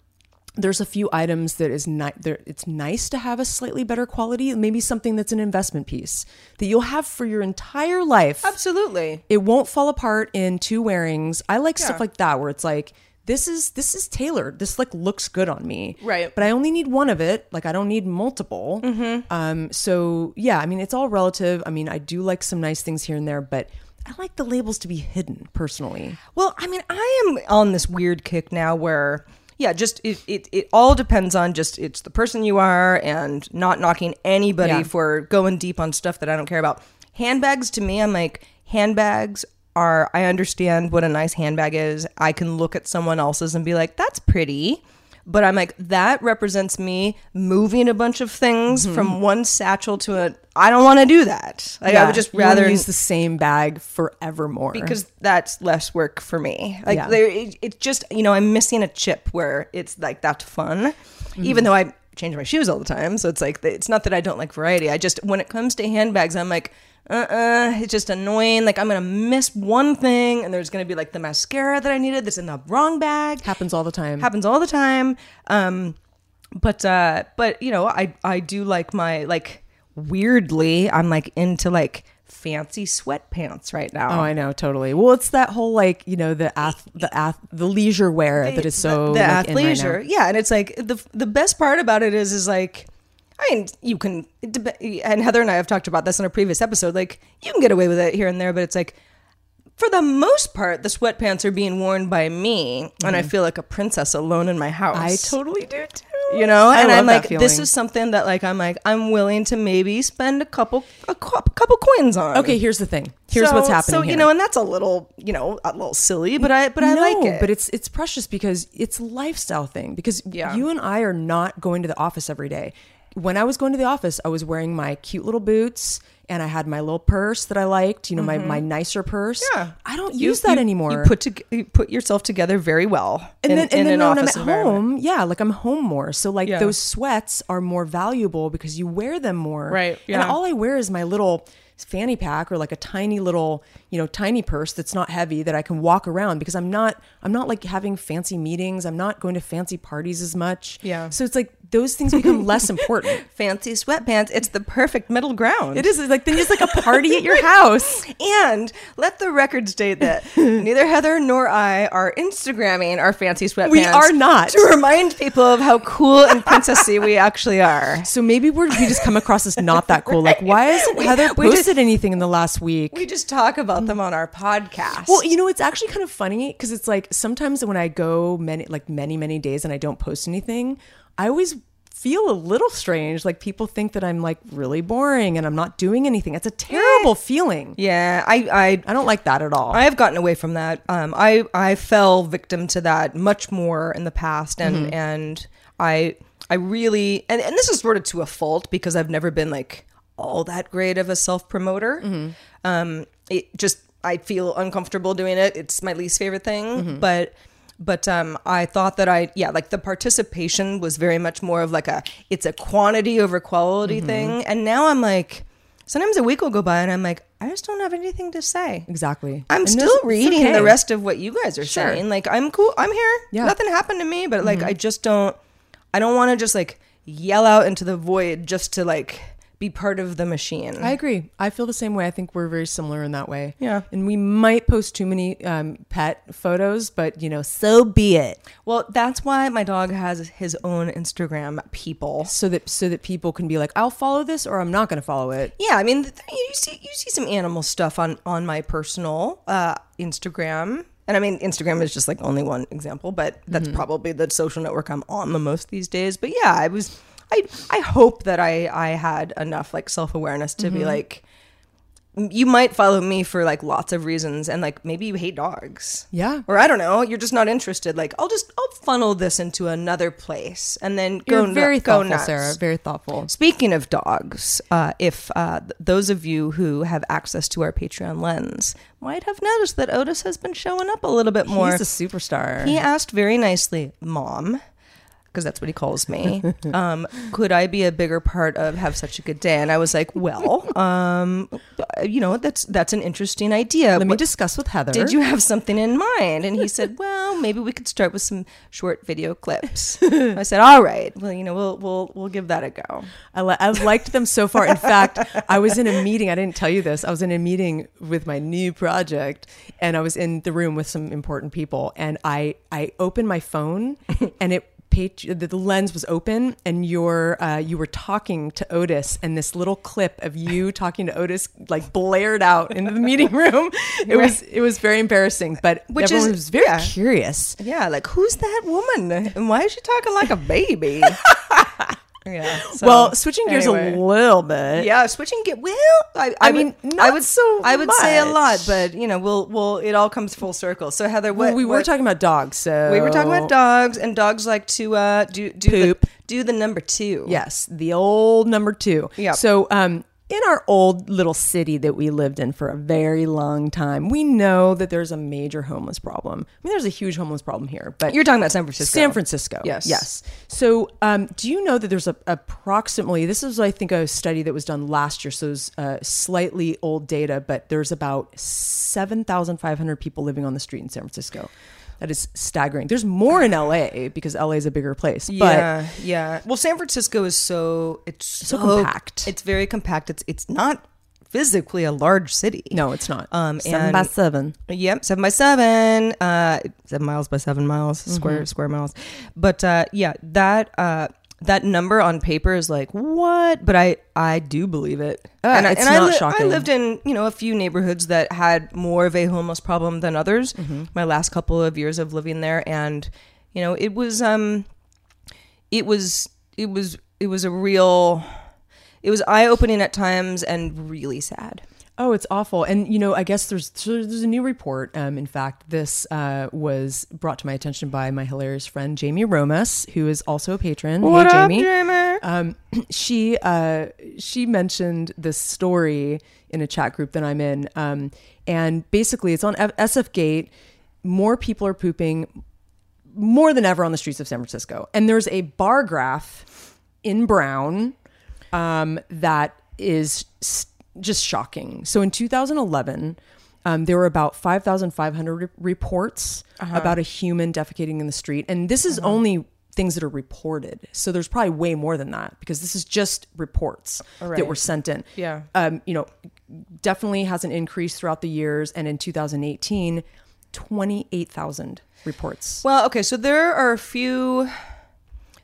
there's a few items that is ni- there it's nice to have a slightly better quality, maybe something that's an investment piece that you'll have for your entire life. Absolutely. It won't fall apart in two wearings. I like Yeah. stuff like that where it's like this is this is tailored. This like looks good on me. Right. But I only need one of it. Like I don't need multiple. Mm-hmm. Um so yeah, I mean it's all relative. I mean I do like some nice things here and there, but I like the labels to be hidden personally. Well, I mean, I am on this weird kick now where, yeah, just it, it, it all depends on just it's the person you are and not knocking anybody Yeah. for going deep on stuff that I don't care about. Handbags to me, I'm like, handbags are, I understand what a nice handbag is. I can look at someone else's and be like, that's pretty. But I'm like, that represents me moving a bunch of things Mm-hmm. from one satchel to a. I don't want to do that. Like, I would just rather use the same bag forevermore. because that's less work for me. Like Yeah. there, it, it's just you know I'm missing a chip where it's like that's fun, Mm-hmm. even though I change my shoes all the time. So it's like it's not that I don't like variety. I just when it comes to handbags, I'm like. Uh uh it's just annoying. Like I'm gonna miss one thing, and there's gonna be like the mascara that I needed that's in the wrong bag. happens all the time. Happens all the time. Um, but uh, but you know, I I do like my like weirdly, I'm like into like fancy sweatpants right now. Oh, I know, totally. Well, it's that whole like you know the ath the ath the leisure wear that is so the, like, in right yeah, and it's like the the best part about it is is like. I mean, you can, and Heather and I have talked about this in a previous episode. Like, you can get away with it here and there, but it's like, for the most part, the sweatpants are being worn by me, and I feel like a princess alone in my house. Mm-hmm. I totally do too. you know, I and I'm like, this is something that like I'm like I'm willing to maybe spend a couple a couple coins on. Okay, here's the thing. Here's So- what's happening. So you here. know, and that's a little you know a little silly, but I but I no, like it. but it's it's precious because it's a lifestyle thing. Because Yeah. you and I are not going to the office every day. When I was going to the office, I was wearing my cute little boots and I had my little purse that I liked. You know, my my nicer purse. Mm-hmm. Yeah. I don't You- use that you- anymore. You put to, you put yourself together very well, and in- then, in and then when I'm at home, yeah, like I'm home more. So like Yeah. those sweats are more valuable because you wear them more. Right, And yeah. all I wear is my little fanny pack or like a tiny little, you know, tiny purse that's not heavy that I can walk around because I'm not I'm not like having fancy meetings. I'm not going to fancy parties as much. Yeah. So it's like those things become less <laughs> important. fancy sweatpants. It's the perfect middle ground. It is it's like then it's like a party at your house. <laughs> And let the record state that <laughs> neither Heather nor I are Instagramming our fancy sweatpants. We are not. To remind people of how cool and princessy we actually are. So maybe we're, we just come across as not that cool. Like, why hasn't Heather we posted just- anything in the last week? We just talk about them on our podcast. Well, you know, it's actually kind of funny because it's like sometimes when I go many, like many, many days and I don't post anything, I always feel a little strange. Like people think that I'm like really boring and I'm not doing anything. It's a terrible feeling. yeah, I, I I don't like that at all. I have gotten away from that. Um, I I fell victim to that much more in the past, and Mm-hmm. and I I really and, and this is sort of to a fault because I've never been like all that great of a self promoter. Mm-hmm. Um, it just I feel uncomfortable doing it. It's my least favorite thing, Mm-hmm. but. But um, I thought that I, yeah, like the participation was very much more of like a, it's a quantity over quality Mm-hmm. thing. And now I'm like, sometimes a week will go by and I'm like, I just don't have anything to say. exactly. I'm And still reading okay. the rest of what you guys are Sure. saying. Like I'm cool. I'm here. Yeah. Mm-hmm. Nothing happened to me, but like I just don't I don't want to just like yell out into the void just to like be part of the machine. I agree. I feel the same way. I think we're very similar in that way. Yeah. And we might post too many um, pet photos, but you know, so be it. well, that's why my dog has his own Instagram people. So that so that people can be like, I'll follow this or I'm not going to follow it. Yeah, I mean, you see, you see some animal stuff on on my personal uh, Instagram, and I mean, Instagram is just like only one example, but that's probably the social network I'm on the most these days. But yeah, I was, I I hope that I I had enough like self awareness to be like, you might follow me for like lots of reasons, and like maybe you hate dogs, Yeah. or I don't know, you're just not interested. Like I'll just I'll funnel this into another place, and then go You're very nu- go thoughtful, nuts. Sarah. Very thoughtful. Speaking of dogs, uh, if uh, th- those of you who have access to our Patreon lens might have noticed that Otis has been showing up a little bit more. He's a superstar. he asked very nicely, "Mom, because that's what he calls me. um, could I be a bigger part of Have Such a Good Day? And I was like, well, um, you know, that's that's an interesting idea. Let me What- discuss with Heather. did you have something in mind? And he said, well, maybe we could start with some short video clips. I said, all right, well, you know, we'll we'll we'll give that a go. I, li- I liked them so far. In fact, I was in a meeting. I didn't tell you this. I was in a meeting with my new project, and I was in the room with some important people. And I I opened my phone, and it page the, the lens was open, and your uh, you were talking to Otis, and this little clip of you <laughs> talking to Otis like blared out into the meeting room. <laughs> It was it was very embarrassing, but Which everyone is- was very yeah. curious. Yeah, like who's that woman, and why is she talking like a baby? <laughs> yeah. so, well, switching gears anyway. a little bit. Yeah, switching get well. I, I would- mean, I not would so I would say a lot, but you know, we'll we'll it all comes full circle. So Heather, what Well, we were what- talking about dogs, so we were talking about dogs, and dogs like to uh, do do Poop. The, do the number two. Yes, the old number two. Yeah. So, um, in our old little city that we lived in for a very long time, we know that there's a major homeless problem. I mean, there's a huge homeless problem here, but You're talking about San Francisco. San Francisco. Yes. Yes. So, um, do you know that there's a, approximately, this is, I think, a study that was done last year. So, it's uh, slightly old data, but there's about 7,500 people living on the street in San Francisco. That is staggering. There's more in LA because LA is a bigger place. But Yeah, yeah. Well, San Francisco is so it's so, compact. It's very compact. It's it's not physically a large city. no, it's not. Um, seven by seven. Yep, seven by seven, uh, seven miles by seven miles, Mm-hmm. square square miles. But uh, yeah, that uh, that number on paper is like what? But I I do believe it. Uh, and I, it's and not I shocking. lived in you know a few neighborhoods that had more of a homeless problem than others. Mm-hmm. My last couple of years of living there, and you know it was um, it was it was it was a real. It was eye opening at times and really sad. Oh, it's awful. And you know, I guess there's there's a new report. Um, in fact, this uh, was brought to my attention by my hilarious friend Jamie Romas, who is also a patron. What hey, Jamie. Um, <clears throat> she uh, she mentioned this story in a chat group that I'm in, um, and basically, it's on F- SF Gate. More people are pooping more than ever on the streets of San Francisco, and there's a bar graph in brown um, that is s- just shocking. So in 2011, um, there were about 5,500 re- reports about a human defecating in the street. And this is only things that are reported. So there's probably way more than that because this is just reports that were sent in. Yeah. Um, you know, definitely has an increase throughout the years. And in 2018, 28,000 reports. Well, okay, so there are a few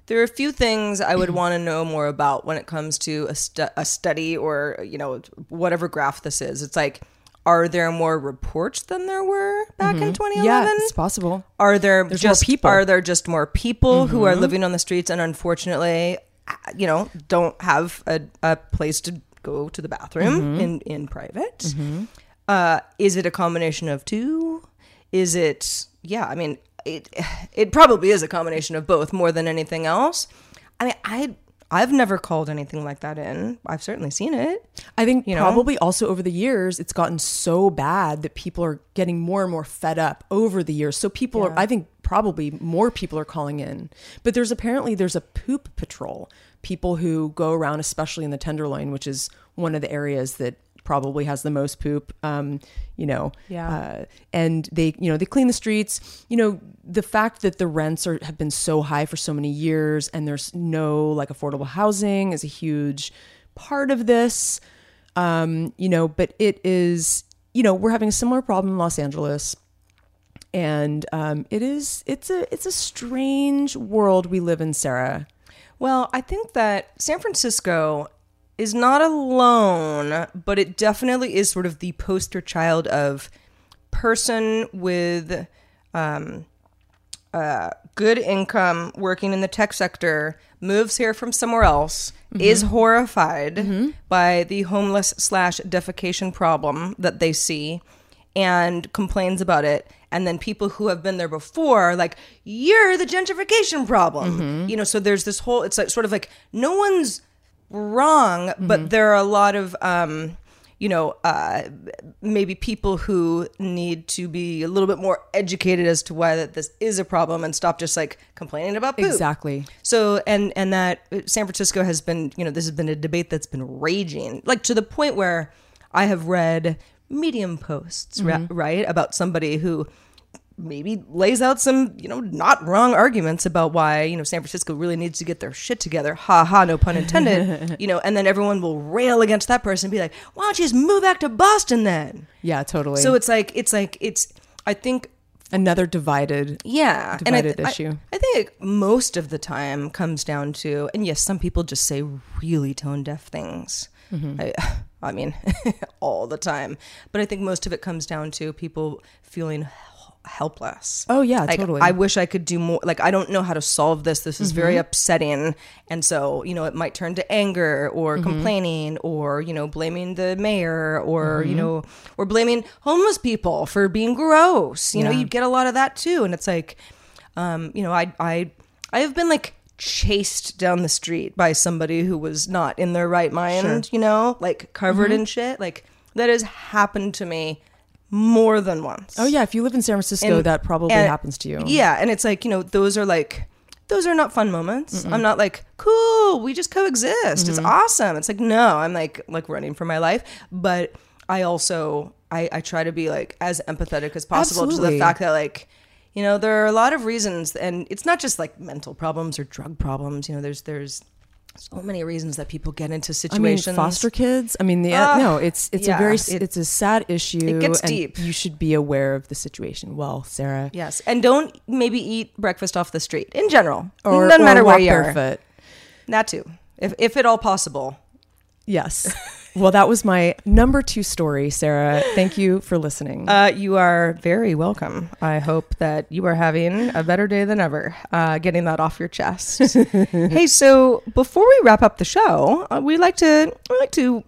there are a few things I would want to know more about when it comes to a, stu- a study or you know whatever graph this is. It's like are there more reports than there were back in 2011? Yeah, it's possible. Are there There's more just people. Mm-hmm. Are there just more people who are living on the streets and unfortunately, uh, you know, don't have a, a place to go to the bathroom Mm-hmm. in in private? Uh, is it a combination of two? Is it? Yeah, I mean, it it probably is a combination of both more than anything else. I mean, I I've never called anything like that in. I've certainly seen it. I think You know? probably also over the years, it's gotten so bad that people are getting more and more fed up over the years. So people are, I think probably more people are calling in. But there's apparently there's a poop patrol. People who go around, especially in the Tenderloin, which is one of the areas that probably has the most poop. Um, you know, Yeah. uh, and they, you know, they clean the streets. You know, the fact that the rents are have been so high for so many years, and there's no like affordable housing is a huge part of this um, you know, but it is, you know, we're having a similar problem in Los Angeles. And um, it is it's a it's a strange world we live in, Sarah. Well, I think that San Francisco is not alone, but it definitely is sort of the poster child of person with um, uh, good income working in the tech sector moves here from somewhere else is horrified by the homeless slash defecation problem that they see and complains about it. And then people who have been there before are like you're the gentrification problem. You know so there's this whole it's like sort of like no one's wrong but there are a lot of um you know, uh, maybe people who need to be a little bit more educated as to why that this is a problem and stop just like complaining about poop. Exactly. So and and that uh, San Francisco has been, you know, this has been a debate that's been raging, like to the point where I have read Medium posts, ra- right, about somebody who maybe lays out some, you know, not wrong arguments about why, you know, San Francisco really needs to get their shit together. Ha ha, no pun intended. <laughs> you know, and then everyone will rail against that person and be like, why don't you just move back to Boston then? Yeah, totally. So it's like, it's like, it's, I think another divided. yeah, and I, Divided issue. I, think it most of the time comes down to, and yes, some people just say really tone deaf things. Mm-hmm. I, <laughs> I mean, <laughs> all the time. But I think most of it comes down to people feeling helpless. Oh, yeah, like, totally. I wish I could do more. Like I don't know how to solve this. This is Mm-hmm. very upsetting, and so you know it might turn to anger or Mm-hmm. complaining or you know blaming the mayor or Mm-hmm. you know or blaming homeless people for being gross. You know Yeah. you get a lot of that too, and it's like, um, you know, I I I have been like chased down the street by somebody who was not in their right mind. You know, like covered Mm-hmm. in shit. Like that has happened to me more than once. Oh yeah, if you live in San Francisco, And- that probably and- happens to you. Yeah, and it's like you know those are like those are not fun moments. I'm not like cool. We just coexist. It's Mm-hmm. awesome. It's like no, I'm like like running for my life, but I also I, I try to be like as empathetic as possible to the fact that like you know there are a lot of reasons, and it's not just like mental problems or drug problems. You know, there's there's so many reasons that people get into situations. I mean, foster kids. I mean, the Ah, no, it's it's yeah, a very it- it's a sad issue. it gets and deep. You should be aware of the situation. Well, Sarah, Yes, and don't maybe eat breakfast off the street in general. or doesn't or matter where you are. barefoot. That too, if if at all possible. Yes. <laughs> well, that was my number two story, Sarah. Thank you for listening. <gasps> Uh, you are very welcome. I hope that you are having a better day than ever, uh, getting that off your chest. <laughs> hey, so before we wrap up the show, uh, we like to we like to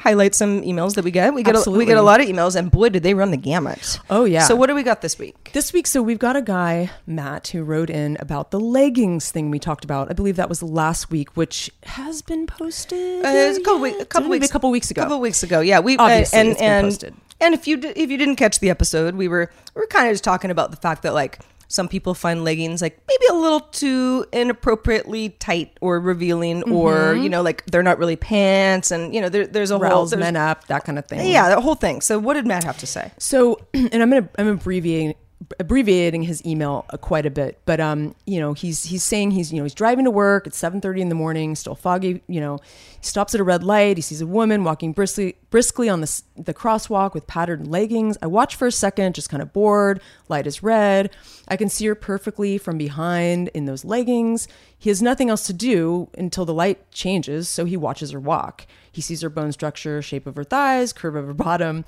highlight some emails that we get. We get a, we get a lot of emails, and boy, did they run the gamut. Oh, yeah. So what do we got this week? This week, so we've got a guy, Matt, who wrote in about the leggings thing we talked about. I believe that was last week, which has been posted. Uh, a couple, week, a couple weeks, a couple weeks ago. A couple weeks ago. Yeah, we Obviously, and it's been and posted. and if you di- if you didn't catch the episode, we were we were kind of just talking about the fact that like some people find leggings like maybe a little too inappropriately tight or revealing, or mm-hmm. you know like they're not really pants, and you know there, there's a whole there's- men up, that kind of thing. yeah that whole thing. So what did Matt have to say? So, <clears throat> and I'm gonna I'm abbreviating abbreviating his email uh, quite a bit, but um, you know, he's he's saying he's you know he's driving to work It's 7:30 in the morning, still foggy. You know, he stops at a red light. He sees a woman walking briskly briskly on the the crosswalk with patterned leggings. I watch for a second, just kind of bored. Light is red. I can see her perfectly from behind in those leggings. He has nothing else to do until the light changes, so he watches her walk. He sees her bone structure, shape of her thighs, curve of her <laughs> bottom.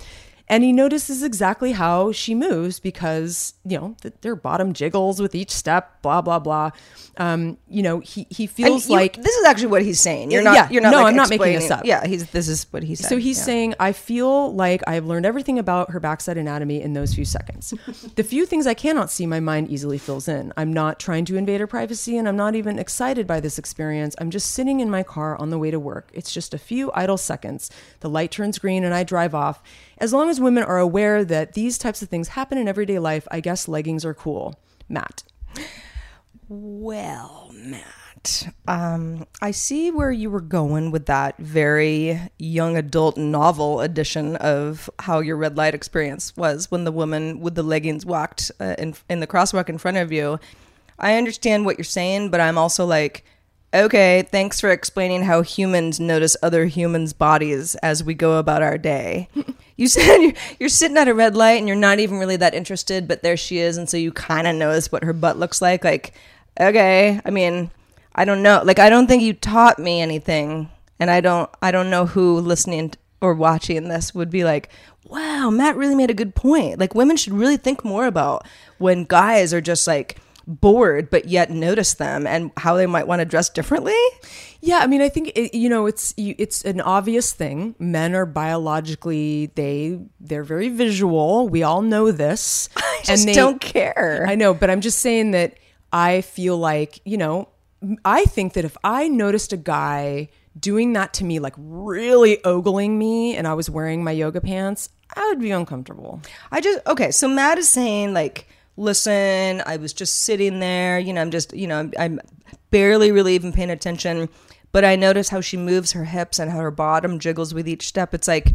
And he notices exactly how she moves because, you know, th- their bottom jiggles with each step, blah, blah, blah. Um, you know, he, he feels you- like this is actually what he's saying. You're not. Yeah, You're not. no, like, I'm not making this up. Yeah, he's. This is what he said. so he's Yeah. saying, I feel like I've learned everything about her backside anatomy in those few seconds. <laughs> the few things I cannot see, my mind easily fills in. I'm not trying to invade her privacy and I'm not even excited by this experience. I'm just sitting in my car on the way to work. It's just a few idle seconds. The light turns green and I drive off. As long as women are aware that these types of things happen in everyday life, I guess leggings are cool. Matt. Well, Matt, um, I see where you were going with that very young adult novel edition of how your red light experience was when the woman with the leggings walked uh, in in the crosswalk in front of you. I understand what you're saying, but I'm also like, okay, thanks for explaining how humans notice other humans' bodies as we go about our day. <laughs> You said you're, you're sitting at a red light and you're not even really that interested, but there she is, and so you kind of notice what her butt looks like. Like, okay, I mean, I don't know. Like, I don't think you taught me anything, and I don't, I don't know who listening or watching this would be like, wow, Matt really made a good point. Like, women should really think more about when guys are just like bored, but yet notice them and how they might want to dress differently. Yeah, I mean, I think it, you know it's you, it's an obvious thing. Men are biologically they they're very visual. We all know this. <laughs> I just don't care. I know, but I'm just saying that I feel like you know I think that if I noticed a guy doing that to me, like really ogling me, and I was wearing my yoga pants, I would be uncomfortable. I just okay. So Matt is saying like, listen, I was just sitting there. You know, I'm just you know, I'm, I'm barely really even paying attention, but I notice how she moves her hips and how her bottom jiggles with each step. It's like,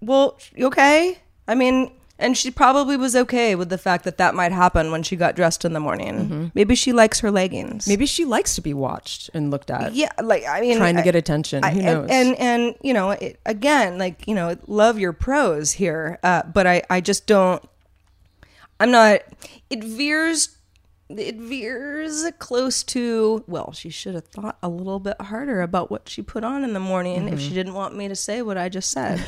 well, okay? I mean. And she probably was okay with the fact that that might happen when she got dressed in the morning. Maybe she likes her leggings. Maybe she likes to be watched and looked at. yeah, like I mean, Trying to I- get attention. I- Who and- knows? And, and you know, it, again, like you know, love your pros here, uh, but I I just don't. I'm not. It veers. It veers close to. Well, she should have thought a little bit harder about what she put on in the morning if Mm-hmm. she didn't want me to say what I just said.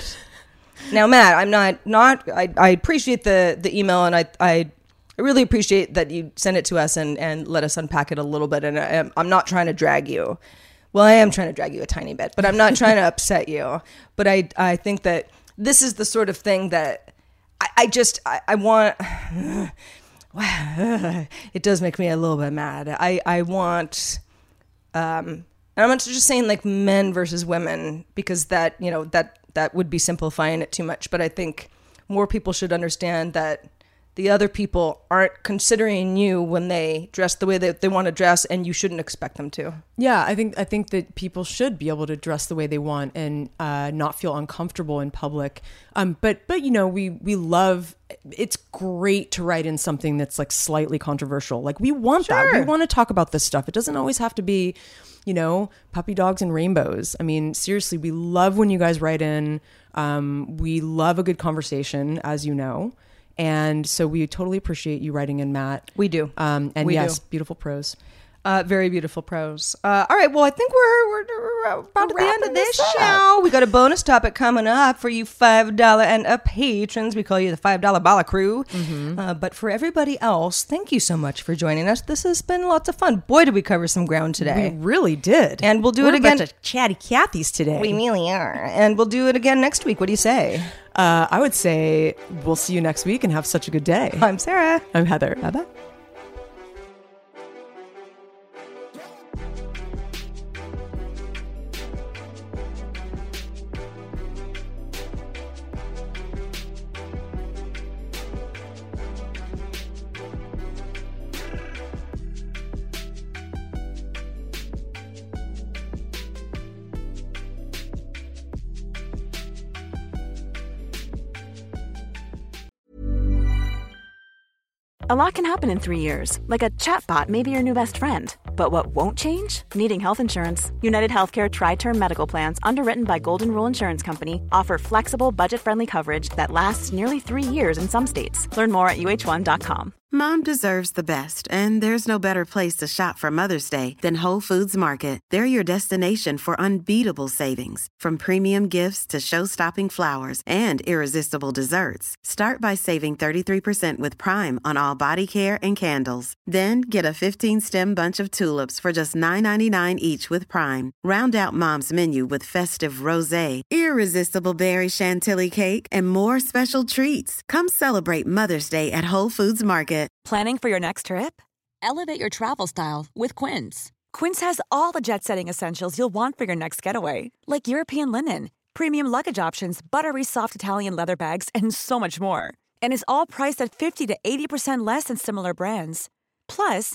<laughs> now, Matt, I'm not not. I, I appreciate the the email, and I I. I really appreciate that you send it to us and, and let us unpack it a little bit. And I, I'm not trying to drag you. Well, I am trying to drag you a tiny bit, but I'm not trying to <laughs> upset you. But I, I think that this is the sort of thing that I, I just, I, I want, <sighs> it does make me a little bit mad. I, I want, um, and I'm not just saying like men versus women because that, you know, that, that would be simplifying it too much. But I think more people should understand that the other people aren't considering you when they dress the way that they want to dress and you shouldn't expect them to. Yeah, I think I think that people should be able to dress the way they want and uh, not feel uncomfortable in public. Um, but but you know we we love. It's great to write in something that's like slightly controversial. Like we want that. We want to talk about this stuff. It doesn't always have to be, you know, puppy dogs and rainbows. I mean, seriously, we love when you guys write in. Um, we love a good conversation, as you know. And so we totally appreciate you writing in, Matt. We do. Um, and We yes, do. beautiful prose. Uh, very beautiful prose. Uh, all right, well, I think we're we're, we're about to the end of this this show. We got a bonus topic coming up for you five dollar and up patrons. We call you the five dollar bala crew. Uh, but for everybody else, thank you so much for joining us. This has been lots of fun. Boy, did we cover some ground today. We really did. And we'll do We're it a again. bunch of chatty Cathys today. we really are, and we'll do it again next week. What do you say? Uh, I would say we'll see you next week and have such a good day. I'm Sarah. I'm Heather. Bye bye. Happen in three years, like a chatbot may be your new best friend. But what won't change? Needing health insurance. United Healthcare Tri Term Medical Plans, underwritten by Golden Rule Insurance Company, offer flexible, budget friendly coverage that lasts nearly three years in some states. Learn more at uhone.com. Mom deserves the best, and there's no better place to shop for Mother's Day than Whole Foods Market. They're your destination for unbeatable savings, from premium gifts to show-stopping flowers and irresistible desserts. Start by saving 33% with Prime on all body care and candles. Then get a 15-stem bunch of tulips for just $9.99 each with Prime. Round out Mom's menu with festive rosé, irresistible berry chantilly cake, and more special treats. Come celebrate Mother's Day at Whole Foods Market. Planning for your next trip? Elevate your travel style with Quince. Quince has all the jet setting essentials you'll want for your next getaway, like European linen, premium luggage options, buttery soft Italian leather bags, and so much more. And is all priced at 50 to 80% less than similar brands. Plus,